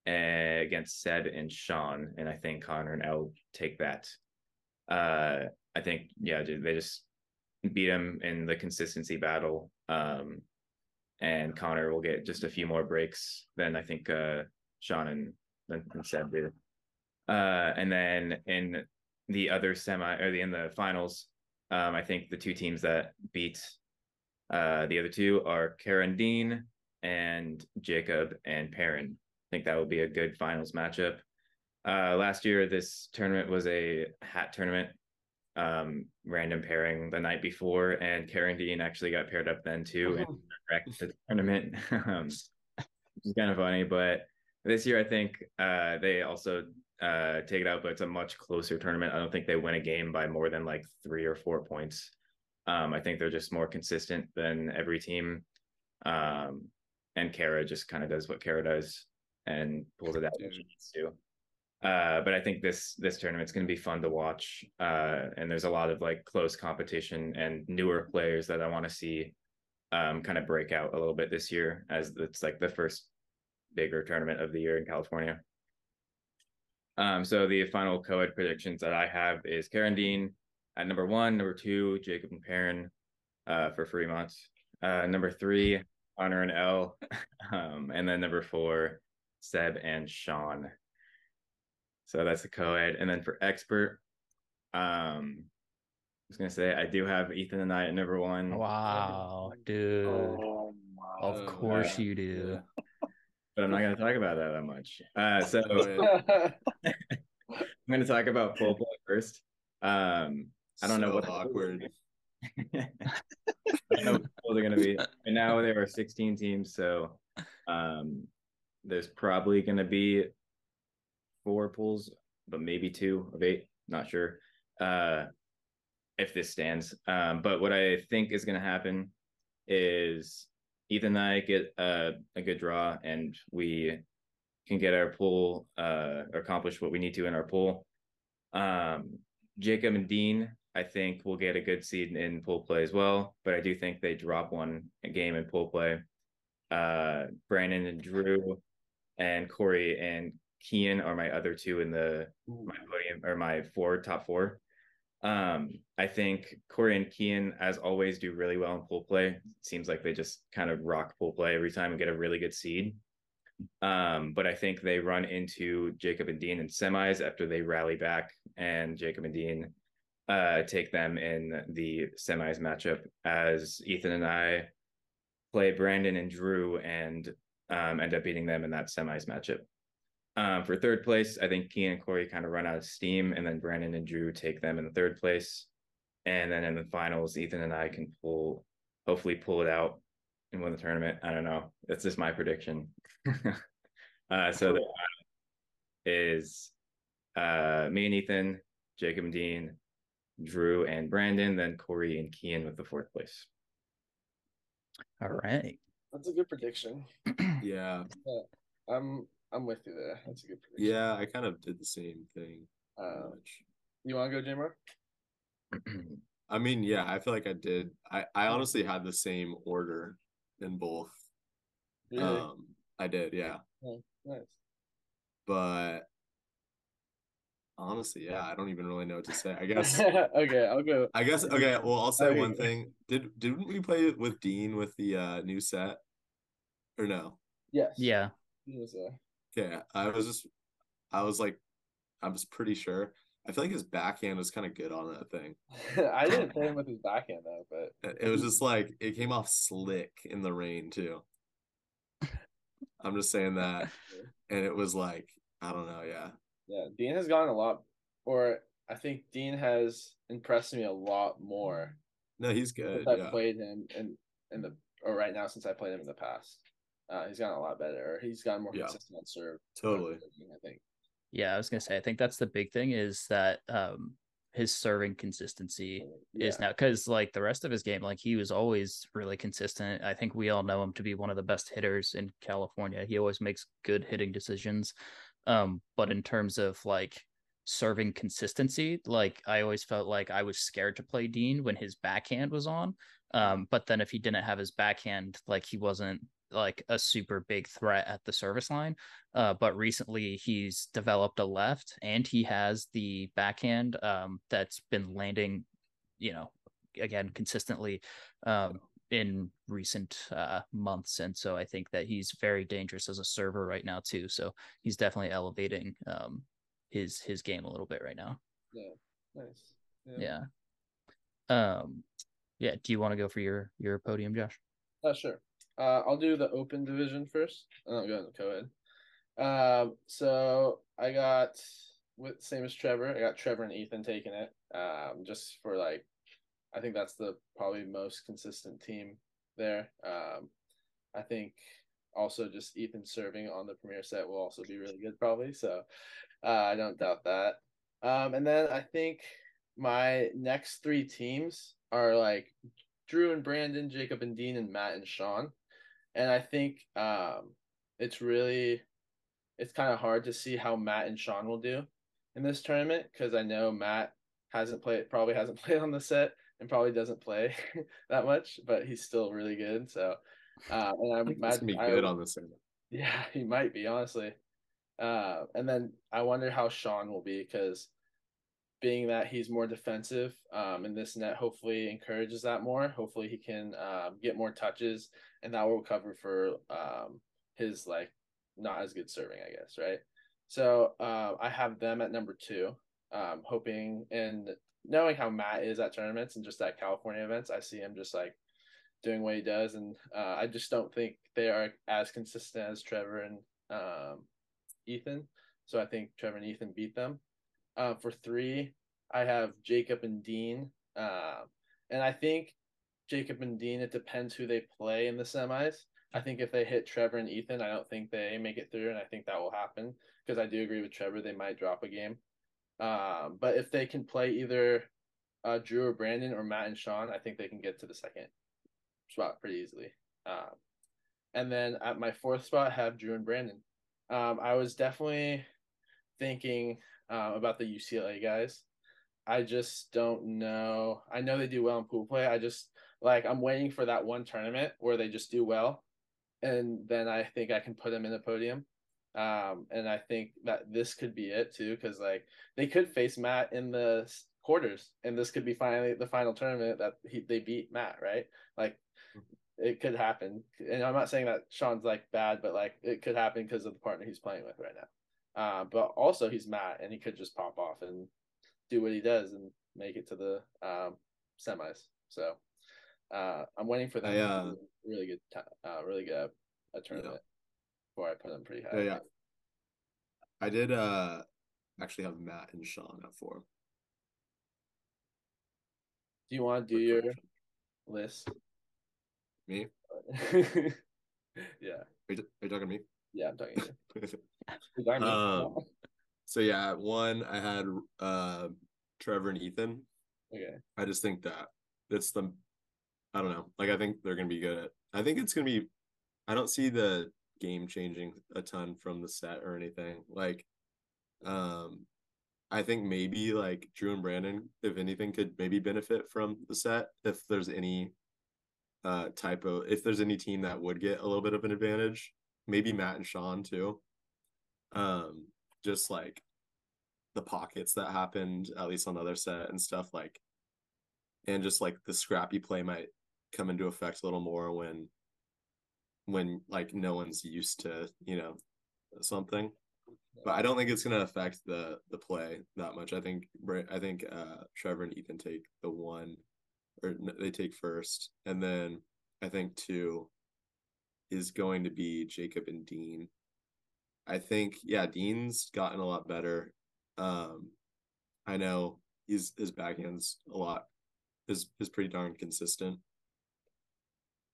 uh, against Seb and Sean, and I think Connor and L take that. Uh, I think yeah, they just beat him in the consistency battle. Um, and Connor will get just a few more breaks than I think uh, Sean and, and Seb did. Uh, and then in the other semi or the in the finals, um, I think the two teams that beat uh, the other two are Karen Dean and Jacob and Perrin. I think that would be a good finals matchup. Uh, last year, this tournament was a hat tournament, um, random pairing the night before, and Karen Dean actually got paired up then too and wrecked the tournament. [laughs] um, is kind of funny, but this year I think uh, they also uh, take it out, but it's a much closer tournament. I don't think they win a game by more than like three or four points. Um, I think they're just more consistent than every team. Um, and Kara just kind of does what Kara does and pulls it out when she needs to. Uh, but I think this this tournament's going to be fun to watch, uh, and there's a lot of like close competition and newer players that I want to see um, kind of break out a little bit this year, as it's like the first bigger tournament of the year in California. Um, so the final co-ed predictions that I have is Karen Dean at number one, number two, Jacob and Perrin uh, for Fremont, uh, number three, Connor and L, [laughs] um, and then number four, Seb and Sean. So that's the co-ed, and then for expert, um, I was gonna say I do have Ethan and I at number one, Wow, dude. Oh my. Of course uh, you do. but I'm not gonna talk about that that much. Uh, so. [laughs] I'm gonna talk about pool play first. Um, I don't know what awkward. [laughs] I don't know what the rules are gonna be. And now there are 16 teams, so um, there's probably going to be four pools, but maybe two of eight. Not sure uh, if this stands. Um, but what I think is going to happen is Ethan and I get a, a good draw, and we can get our pool uh, accomplish what we need to in our pool. Um, Jacob and Dean, I think, will get a good seed in pool play as well, but I do think they drop one game in pool play. Uh, Brandon and Drew and Corey and Kian are my other two in the my podium or my four top four. Um, I think Corey and Kian, as always, do really well in pool play. Seems like they just kind of rock pool play every time and get a really good seed. Um, but I think they run into Jacob and Dean in semis after they rally back, and Jacob and Dean uh, take them in the semis matchup as Ethan and I play Brandon and Drew and um, end up beating them in that semis matchup. Um, for third place, I think Kian and Corey kind of run out of steam, and then Brandon and Drew take them in the third place. And then in the finals, Ethan and I can pull, hopefully, pull it out and win the tournament. I don't know. That's just my prediction. [laughs] uh, so the is uh, me and Ethan, Jacob and Dean, Drew and Brandon, then Corey and Kian with the fourth place. All right. That's a good prediction. [clears throat] Yeah. I'm I'm with you there. That's a good prediction. Yeah, I kind of did the same thing. pretty Um, you want to go, Jamar? [clears throat] I mean, yeah, I feel like I did. I, I honestly had the same order in both. Really? Um, I did, yeah. nice. But honestly, yeah, I don't even really know what to say. I guess [laughs] okay, I'll go. I guess okay, well I'll say Okay. one thing. Did didn't we play with Dean with the uh new set? Or no? Yes. Yeah. He was, uh, Okay, I was just I was like I was pretty sure. I feel like his backhand was kind of good on that thing. [laughs] I didn't play him with his backhand though, but It was just like it came off slick in the rain too. I'm just saying [laughs] that. And it was like, I don't know, yeah. yeah, Dean has gotten a lot, or I think Dean has impressed me a lot more No, he's good. I Yeah. played him in in the or right now since I played him in the past. Uh, he's gotten a lot better. Or he's gotten more Yeah. consistent on serve. Totally. I think. Yeah, I was gonna say I think that's the big thing is that um his serving consistency is now because like the rest of his game, like he was always really consistent. I think we all know him to be one of the best hitters in California. He always makes good hitting decisions. Um, but in terms of like serving consistency, like I always felt like I was scared to play Dean when his backhand was on. Um, but then if he didn't have his backhand, like he wasn't like a super big threat at the service line. Uh, but recently he's developed a left and he has the backhand um, that's been landing, you know, again consistently um, in recent uh, months. And so I think that he's very dangerous as a server right now too. So he's definitely elevating um, his his game a little bit right now. Yeah. Nice. Yeah. Um, yeah. Do you want to go for your your podium, Josh? Uh, sure. Uh, I'll do the open division first, and I'll go into co-ed. Um, so I got with same as Trevor. I got Trevor and Ethan taking it. Um, just for like, I think that's the probably most consistent team there. Um, I think also just Ethan serving on the Premier set will also be really good probably. So, uh, I don't doubt that. Um, and then I think my next three teams are like Drew and Brandon, Jacob and Dean, and Matt and Sean. And I think um, it's really, it's kind of hard to see how Matt and Sean will do in this tournament because I know Matt hasn't played, probably hasn't [laughs] played on the set and probably doesn't play [laughs] that much, but he's still really good. So, uh, and I'm gonna be I- good on this. [laughs] yeah, he might be honestly. Uh, and then I wonder how Sean will be because being that he's more defensive, um, and this net hopefully encourages that more. Hopefully he can um, get more touches, and that will cover for um, his like not as good serving, I guess, right? So uh, I have them at number two, um, hoping and knowing how Matt is at tournaments and just at California events, I see him just like doing what he does, and uh, I just don't think they are as consistent as Trevor and um, Ethan. So I think Trevor and Ethan beat them. Uh, for three, I have Jacob and Dean, uh, and I think Jacob and Dean. It depends who they play in the semis. I think if they hit Trevor and Ethan, I don't think they make it through, and I think that will happen because I do agree with Trevor. They might drop a game, um, but if they can play either uh, Drew or Brandon or Matt and Sean, I think they can get to the second spot pretty easily. Um, and then at my fourth spot, have Drew and Brandon. Um, I was definitely thinking uh, about the UCLA guys. I just don't know. I know they do well in pool play. I just like I'm waiting for that one tournament where they just do well, and then I think I can put them in the podium. Um, and I think that this could be it too, because like they could face Matt in the quarters, and this could be finally the final tournament that he, they beat Matt, right? Like it could happen. And I'm not saying that Sean's like bad, but like it could happen because of the partner he's playing with right now. Uh, but also he's Matt, and he could just pop off and do what he does and make it to the um, semis. So uh, I'm waiting for that. Uh, really good, uh, really good a tournament yeah. before I put him pretty high. Yeah, yeah. I did uh actually have Matt and Sean at four. Do you want to do your list? Me? [laughs] yeah. Are you, are you talking to me? Yeah, I'm talking to you. [laughs] um, so yeah, one I had uh Trevor and Ethan. Okay. I just think that it's the I don't know. Like I think they're gonna be good at I think it's gonna be I don't see the game changing a ton from the set or anything. Like um I think maybe like Drew and Brandon, if anything, could maybe benefit from the set if there's any uh type of if there's any team that would get a little bit of an advantage. Maybe Matt and Sean too. Um, just like the pockets that happened, at least on the other set and stuff like and just like the scrappy play might come into effect a little more when when like no one's used to, you know, something but I don't think it's going to affect the the play that much. I think I think uh, Trevor and Ethan take the one, or they take first, and then I think two is going to be Jacob and Dean. I think yeah, Dean's gotten a lot better. Um, I know he's his backhand's a lot is is pretty darn consistent.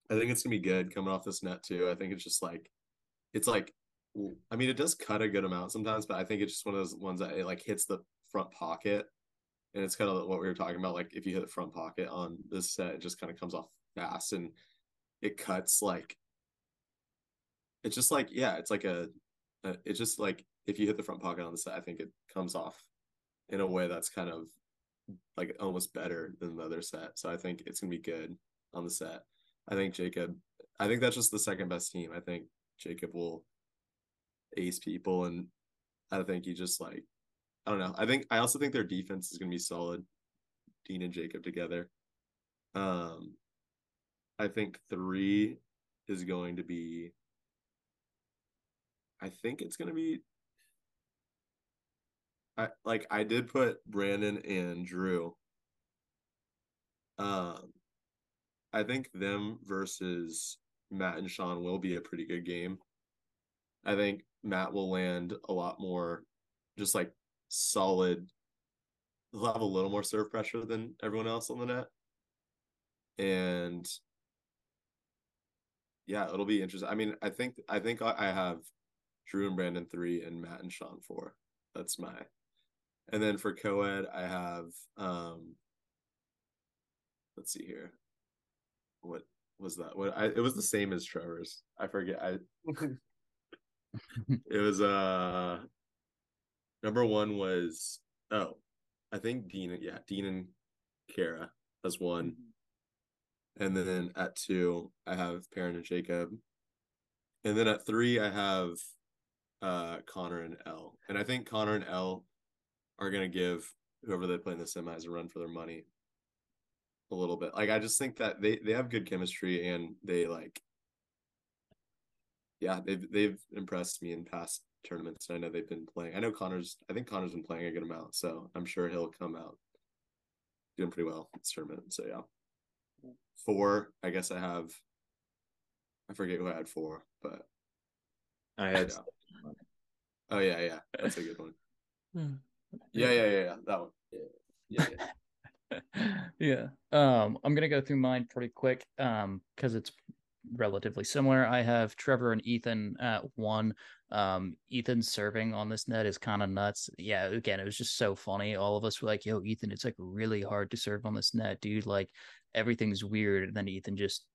I think it's gonna be good coming off this net too. I think it's just like it's like I mean, it does cut a good amount sometimes, but I think it's just one of those ones that it like hits the front pocket, and it's kind of what we were talking about. Like if you hit the front pocket on this set, it just kind of comes off fast, and it cuts like it's just like yeah, it's like a, a it's just like if you hit the front pocket on the set, I think it comes off in a way that's kind of like almost better than the other set. So I think it's gonna be good on the set. I think Jacob. I think that's just the second best team. I think Jacob will ace people, and I think he just like I don't know. I think I also think their defense is to be solid. Dean and Jacob together. Um, I think three is going to be. I think it's to be. I like I did put Brandon and Drew. Um, I think them versus Matt and Sean will be a pretty good game. I think Matt will land a lot more just like solid. He'll have a little more serve pressure than everyone else on the net. And yeah, it'll be interesting. I mean, I think I think I have Drew and Brandon three and Matt and Sean four. That's my and then for co-ed I have um let's see here. What was that? What I it was the same as Trevor's. I forget. I [laughs] it was uh number one was oh I think Dean yeah Dean and Kara as one, mm-hmm. and then at two I have Perrin and Jacob, and then at three I have uh Connor and L, and I think Connor and L are gonna give whoever they play in the semis a run for their money a little bit. Like I just think that they they have good chemistry and they like yeah, they've they've impressed me in past tournaments. I know they've been playing. I know Connor's. I think Connor's been playing a good amount, so I'm sure he'll come out doing pretty well this tournament. So yeah, four. I guess I have. I forget who I had four, but I had. Yeah. Oh yeah, yeah, that's a good one. [laughs] yeah, yeah, yeah, yeah, that one. Yeah, yeah. [laughs] yeah. Um, I'm gonna go through mine pretty quick. Um, because it's relatively similar. I have Trevor and Ethan at one. Um, Ethan serving on this net is kind of nuts. Yeah, again, it was just so funny. All of us were like, "Yo, Ethan, it's like really hard to serve on this net, dude. Like everything's weird." And then Ethan just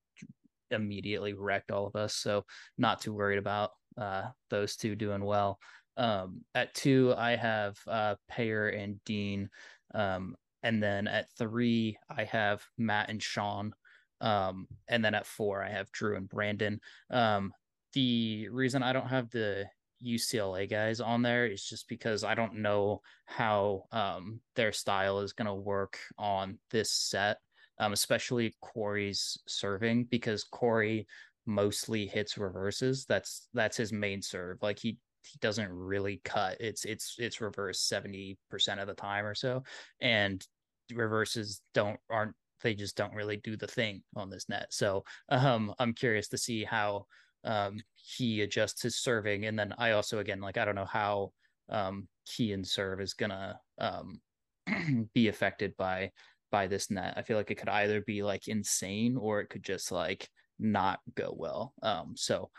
immediately wrecked all of us. So not too worried about uh, those two doing well. Um, at two, I have uh, Payer and Dean. Um, and then at three, I have Matt and Sean. Um, and then at four, I have Drew and Brandon. Um, the reason I don't have the UCLA guys on there is just because I don't know how um, their style is going to work on this set, um, especially Corey's serving, because Corey mostly hits reverses. That's that's his main serve. Like he he doesn't really cut. It's it's it's reverse 70% of the time or so. And reverses don't aren't they just don't really do the thing on this net. So um I'm curious to see how um he adjusts his serving. And then I also again like I don't know how um key and serve is gonna um [clears throat] be affected by by this net. I feel like it could either be like insane or it could just like not go well. Um so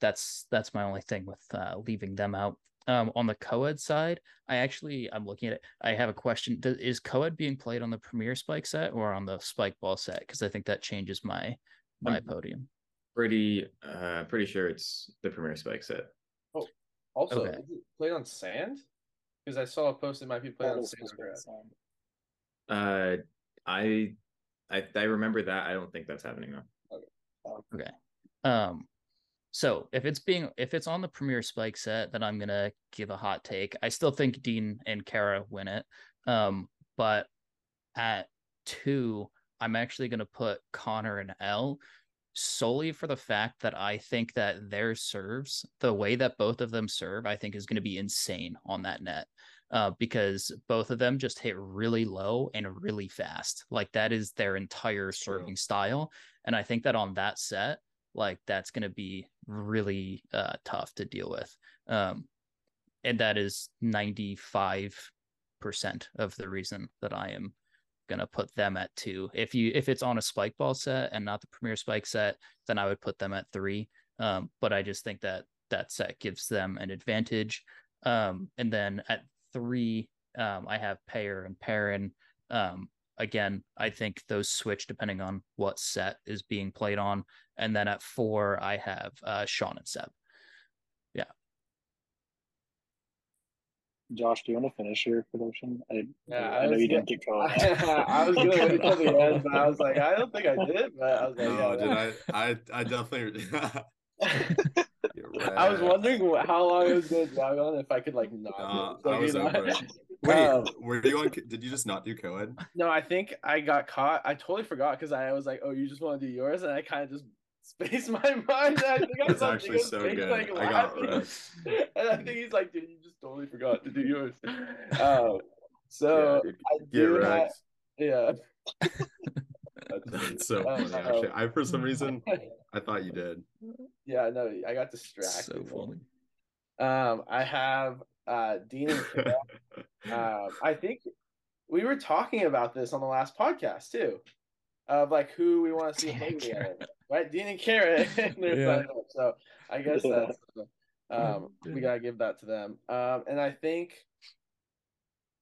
that's that's my only thing with uh, leaving them out. Um, on the co-ed side, I actually I'm looking at it. I have a question: Does, Is co-ed being played on the Premier Spike set or on the Spike Ball set? Because I think that changes my my I'm podium. Pretty uh pretty sure it's the Premier Spike set. Oh, also, Okay. is it played on sand? Because I saw a post it might be played That on is sand. supposed or to be grass. insane. Uh I I I remember that. I don't think that's happening though. Okay. Um, so if it's being if it's on the Premier Spike set, then I'm gonna give a hot take. I still think Dean and Kara win it. Um, but at two, I'm actually gonna put Connor and L solely for the fact that I think that their serves, the way that both of them serve, I think is going to be insane on that net. Uh, because both of them just hit really low and really fast. Like that is their entire serving style. And I think that on that set, like that's going to be really uh, tough to deal with. Um, and that is 95% of the reason that I am gonna put them at two. If you if it's on a spike ball set and not the premier spike set, then I would put them at three. Um, but I just think that that set gives them an advantage. Um, and then at three, um, I have Payer and Perrin. Um, again, I think those switch depending on what set is being played on. And then at four, I have uh, Sean and Seb. Yeah. Josh, do you want to finish your prediction? I, Yeah, I, I know you gonna- didn't get caught. [laughs] I was gonna wait till the end, but I was like, I don't think I did. But I was like, Oh, yeah, did that- I? I I definitely. You're [laughs] [laughs] I was wondering how long it was going to drag on if I could like not. Nah, do I was you know? over it. Wait, Um, were you on? Did you just not do co-ed? No, I think I got caught. I totally forgot because I was like, "Oh, you just want to do yours," and I kind of just [laughs] spaced my [laughs] mind. I think That's saw actually so good. like, I got it [laughs] and I think he's like, "Dude, you just totally forgot to do yours." Um, so dude, I do wrecked. yeah. That's so Uh, funny. Actually, I for some reason I thought you did. yeah, no, I got distracted. So funny. Um, I have uh Dean and [laughs] Kara. um, I think we were talking about this on the last podcast too, of like who we want to see Dean play and Kara. together, right? Dean and Kara, [laughs] Yeah. So I guess that's um, we gotta give that to them. Um, and I think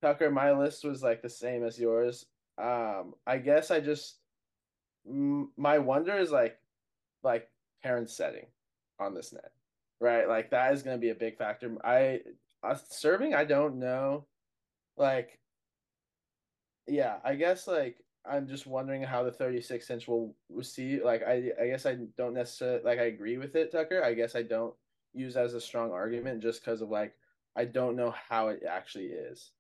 Tucker, my list was like the same as yours. Um, I guess I just m- my wonder is like like Perrin setting on this net, right? Like that is going to be a big factor. I uh, serving, I don't know. Like, yeah, I guess like I'm just wondering how the 36 inch will receive. Like, I I guess I don't necessarily like I agree with it, Tucker. I guess I don't use as a strong argument just because of like I don't know how it actually is.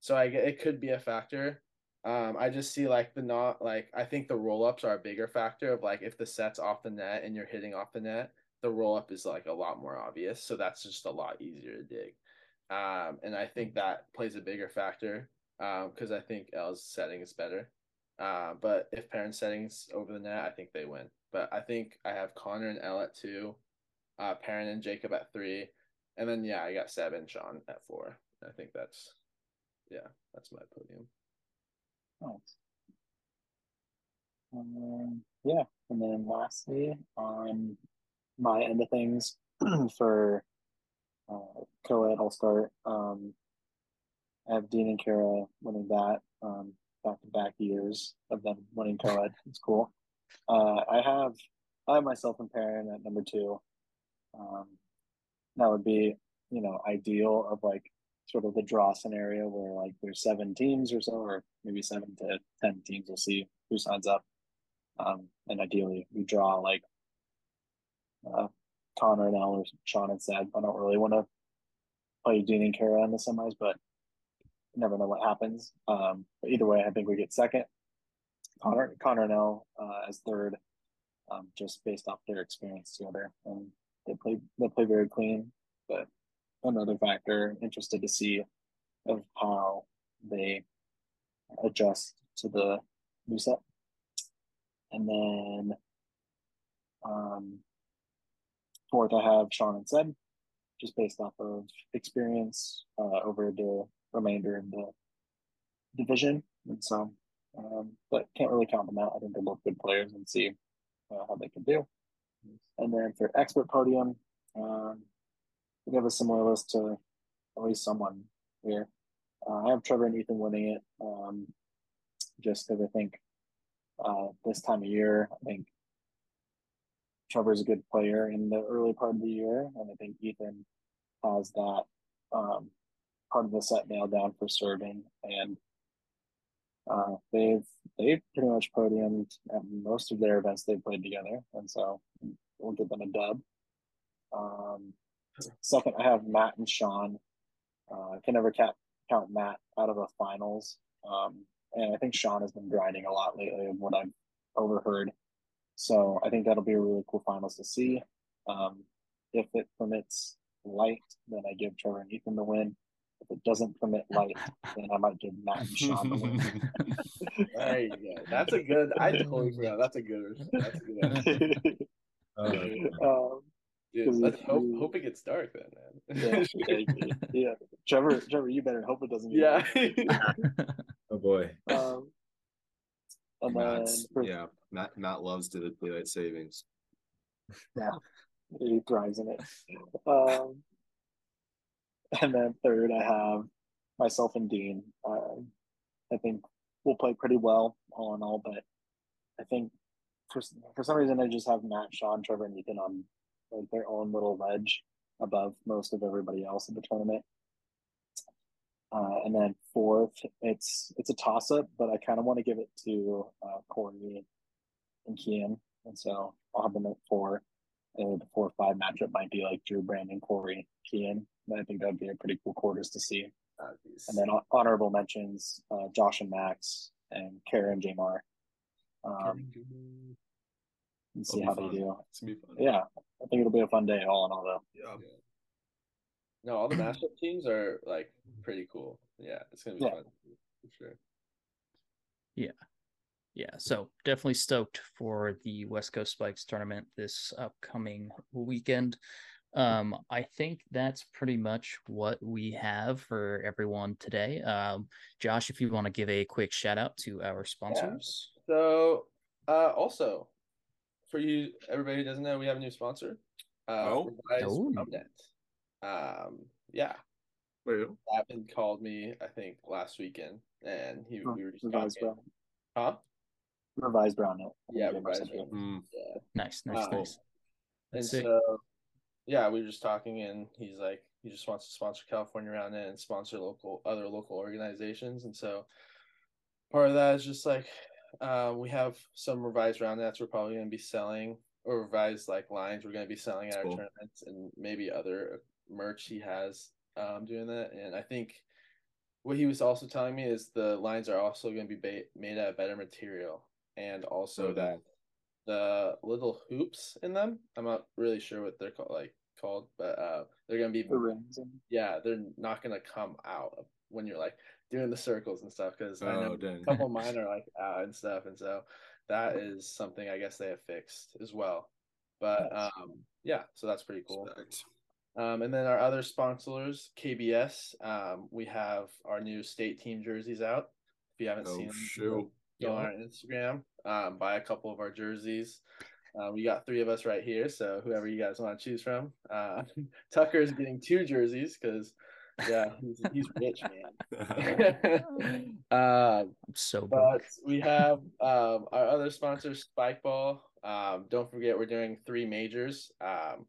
So I it could be a factor. Um, I just see like the not like I think the roll ups are a bigger factor of like if the set's off the net and you're hitting off the net, the roll up is like a lot more obvious. So that's just a lot easier to dig. Um, and I think that plays a bigger factor um, because I think L's setting is better. Uh, but if Perrin settings over the net, I think they win. But I think I have Connor and L at two, uh, Perrin and Jacob at three, and then yeah, I got Seb and Sean at four. I think that's yeah, that's my podium. Oh. Um, yeah, and then lastly, on my end of things [clears throat] for uh, co-ed, I'll start. Um, I have Dean and Kara winning that um, back-to-back years of them winning co-ed. [laughs] It's cool. Uh, I have I have myself and Perrin at number two. Um, that would be you know ideal of like sort of the draw scenario where like there's seven teams or so, or maybe seven to ten teams. We'll see who signs up. Um, and ideally, we draw like uh, Connor and Al or Sean and said. I don't really want to play Dean and Kara in the semis, but never know what happens. Um, but either way, I think we get second. Connor, Connor and Al uh, as third, um, just based off their experience together, and they play they play very clean. But another factor, interested to see of how they adjust to the new set. And then um, fourth, I have Sean and Seb, just based off of experience uh, over the remainder of the division. And so, um, but can't really count them out. I think they're both good players and see uh, how they can do. And then for expert podium, um, we have a similar list to at least someone here. Uh, I have Trevor and Ethan winning it, um, just because I think uh, this time of year, I think Trevor's a good player in the early part of the year, and I think Ethan has that um, part of the set nailed down for serving, and uh, they've they've pretty much podiumed at most of their events they've played together, and so we'll give them a dub. Um, second, I have Matt and Sean. Uh, I can never count Matt out of the finals, um, and I think Sean has been grinding a lot lately, of what I've overheard. So I think that'll be a really cool finals to see. Um, if it permits light, then I give Trevor and Ethan the win. If it doesn't permit light, [laughs] then I might give Matt and Sean the win. [laughs] there you go. That's a good. I totally forgot. That's a good. That's a good. Answer. [laughs] um, Dude, let's hope hope it gets dark then, man. yeah, yeah. Trevor, Trevor, you better hope it doesn't. yeah. oh boy. Um, and then for, yeah, Matt Matt loves to the daylight savings. yeah, he thrives in it. Um, and then third, I have myself and Dean. Um, I think we'll play pretty well all in all, but I think for for some reason I just have Matt, Sean, Trevor, and Ethan on like their own little ledge above most of everybody else in the tournament. Uh, and then fourth, it's it's a toss up, but I kind of want to give it to uh, Corey and Kian, and so I'll have them at four. And the four five matchup might be like Drew, Brandon, Corey, Kian. I think that'd be a pretty cool quarters to see. And then honorable mentions: uh, Josh and Max, and Kara and Jamar. Um, and see how fun. they do. It's gonna be fun. Yeah, I think it'll be a fun day, all in all, though. Yeah. No, all the mashup teams are like pretty cool. Yeah, it's gonna be Yeah. fun for sure. Yeah, so definitely stoked for the West Coast Spikes tournament this upcoming weekend. Um, I think that's pretty much what we have for everyone today. Um, Josh, if you want to give a quick shout out to our sponsors. So, uh, also for you, everybody who doesn't know, we have a new sponsor. Uh, Oh. Revise Oh. Um, yeah, Wait, Chapman called me, I think last weekend, and he Oh, we were just talking. Brown. Huh? Revised Brown. it. Yeah, Yeah, revised something. Brown. mm, Yeah. Nice, nice, Wow. nice. And That's sick. so, yeah, we were just talking, and he's like, he just wants to sponsor California Round Net and sponsor local other local organizations, and so part of that is just like, uh, we have some revised round nets we're probably going to be selling, or revised like lines we're going to be selling at That's our cool. tournaments, and maybe other merch he has um doing that, and I think. What he was also telling me is the lines are also going to be ba- made out of better material, and also Oh, that the little hoops in them. I'm not really sure what they're called, like called, but uh, they're gonna be The yeah, they're not gonna come out when you're like doing the circles and stuff. Because I know Oh, dang. a couple of mine [laughs] are like out and stuff, and so that is something I guess they have fixed as well. But um, yeah, so that's pretty cool. respect. Um, and then our other sponsors, KBS, um, we have our new state team jerseys out. If you haven't Oh, seen them, shoot. Go on our Instagram, um, buy a couple of our jerseys. Uh, we got three of us right here, so whoever you guys want to choose from. Uh, [laughs] Tucker is getting two jerseys because, yeah, he's, he's rich, man. uh, [laughs] so but we have um, our other sponsor, Spikeball. Um, don't forget, we're doing three majors. Um,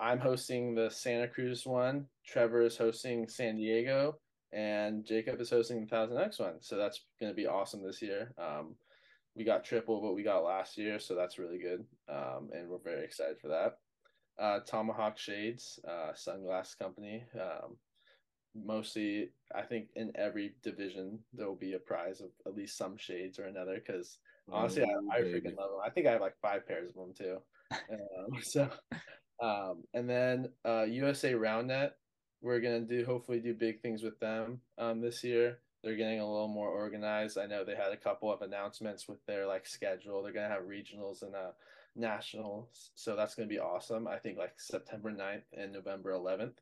I'm hosting the Santa Cruz one. Trevor is hosting San Diego, and Jacob is hosting the Thousand Oaks one. So that's going to be awesome this year. Um, we got triple what we got last year, so that's really good. Um, and we're very excited for that. Uh, Tomahawk Shades, uh, sunglass company. Um, mostly, I think in every division there will be a prize of at least some shades or another. Because honestly, Oh, I, I freaking love them. I think I have like five pairs of them too. [laughs] um, [laughs] so, um, and then uh, USA Roundnet, we're gonna do hopefully do big things with them um, this year. They're getting a little more organized. I know they had a couple of announcements with their like schedule. They're gonna have regionals and uh, nationals, so that's gonna be awesome. I think like September 9th and November 11th.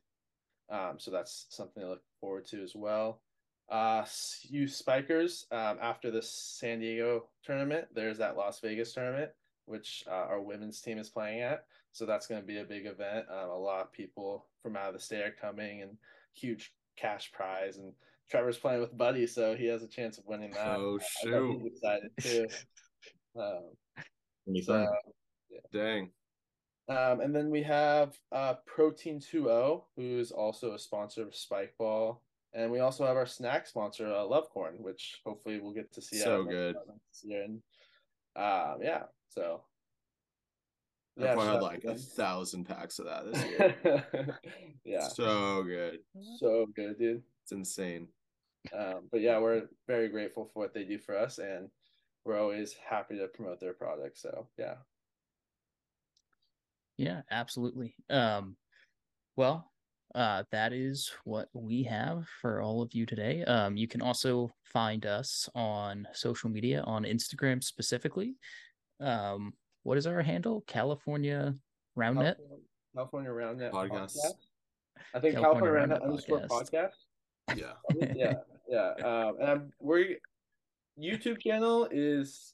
Um, so that's something to look forward to as well. Uh, you Spikers, um, after the San Diego tournament, there's that Las Vegas tournament, which uh, our women's team is playing at. So that's going to be a big event. Um, a lot of people from out of the state are coming and huge cash prize. And Trevor's playing with Buddy, so he has a chance of winning that. Oh shoot! he's excited too. [laughs] um, so, fun. Dang. um, and then we have uh, Protein 2O, who's also a sponsor of Spikeball. And we also have our snack sponsor, uh, Lovecorn, which hopefully we'll get to see. So good. This year. And um, yeah, so. I Yeah, probably had like a thousand packs of that this year. [laughs] yeah, So good. so good, dude. It's insane. Um, but yeah, we're very grateful for what they do for us, and we're always happy to promote their product. So yeah, Yeah, absolutely. Um, well, uh, that is what we have for all of you today. Um, you can also find us on social media on Instagram specifically. Um, what is our handle? California Roundnet. California, California Roundnet Podcast. I think California California, Roundnet Roundnet underscore Podcast. podcast. Yeah. [laughs] yeah, yeah. Um, and I'm we YouTube channel is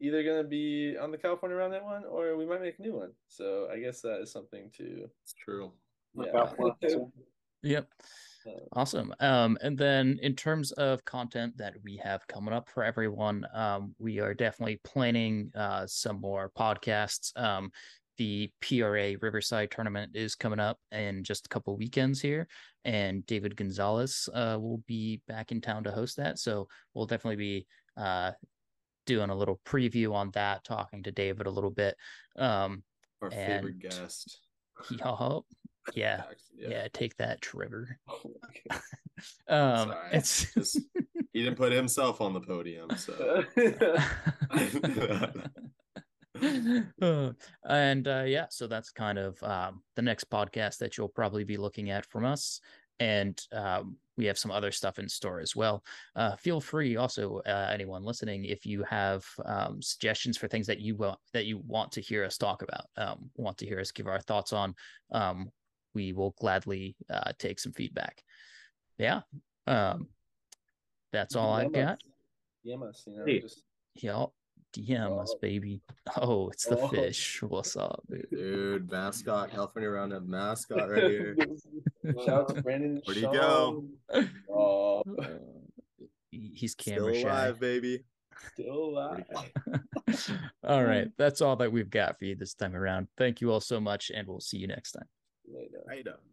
either gonna be on the California Roundnet one, or we might make a new one. So I guess that is something to It's true. Yeah. [laughs] out for it, too. Yep. Awesome. Um, and then in terms of content that we have coming up for everyone, um, we are definitely planning uh, some more podcasts. Um, the PRA Riverside tournament is coming up in just a couple weekends here, and David Gonzalez uh, will be back in town to host that. So we'll definitely be uh, doing a little preview on that, talking to David a little bit. Um, Our favorite And- guest. [laughs] yeah, yeah, Yeah. yeah, take that, Trevor. [laughs] okay. [laughs] Um, Sorry. it's Just- He didn't put himself on the podium, so [laughs] Uh, and uh, yeah, so that's kind of um, the next podcast that you'll probably be looking at from us. And um, we have some other stuff in store as well. Uh, feel free, also, uh, anyone listening, if you have um, suggestions for things that you want that you want to hear us talk about, um, want to hear us give our thoughts on, um, we will gladly uh, take some feedback. Yeah, um, that's all I've DM got. us. DM us, you know, Hey. just Yup. DM us, Oh. baby. Oh, it's the Oh. fish. What's up, dude? dude, mascot, California Roundnet mascot right here. [laughs] Shout out to Brandon. Where'd he go? Oh, Uh, [laughs] he- he's Still camera shy. alive, baby. still alive. [laughs] all right. That's all that we've got for you this time around. Thank you all so much, and we'll see you next time. Later. Up.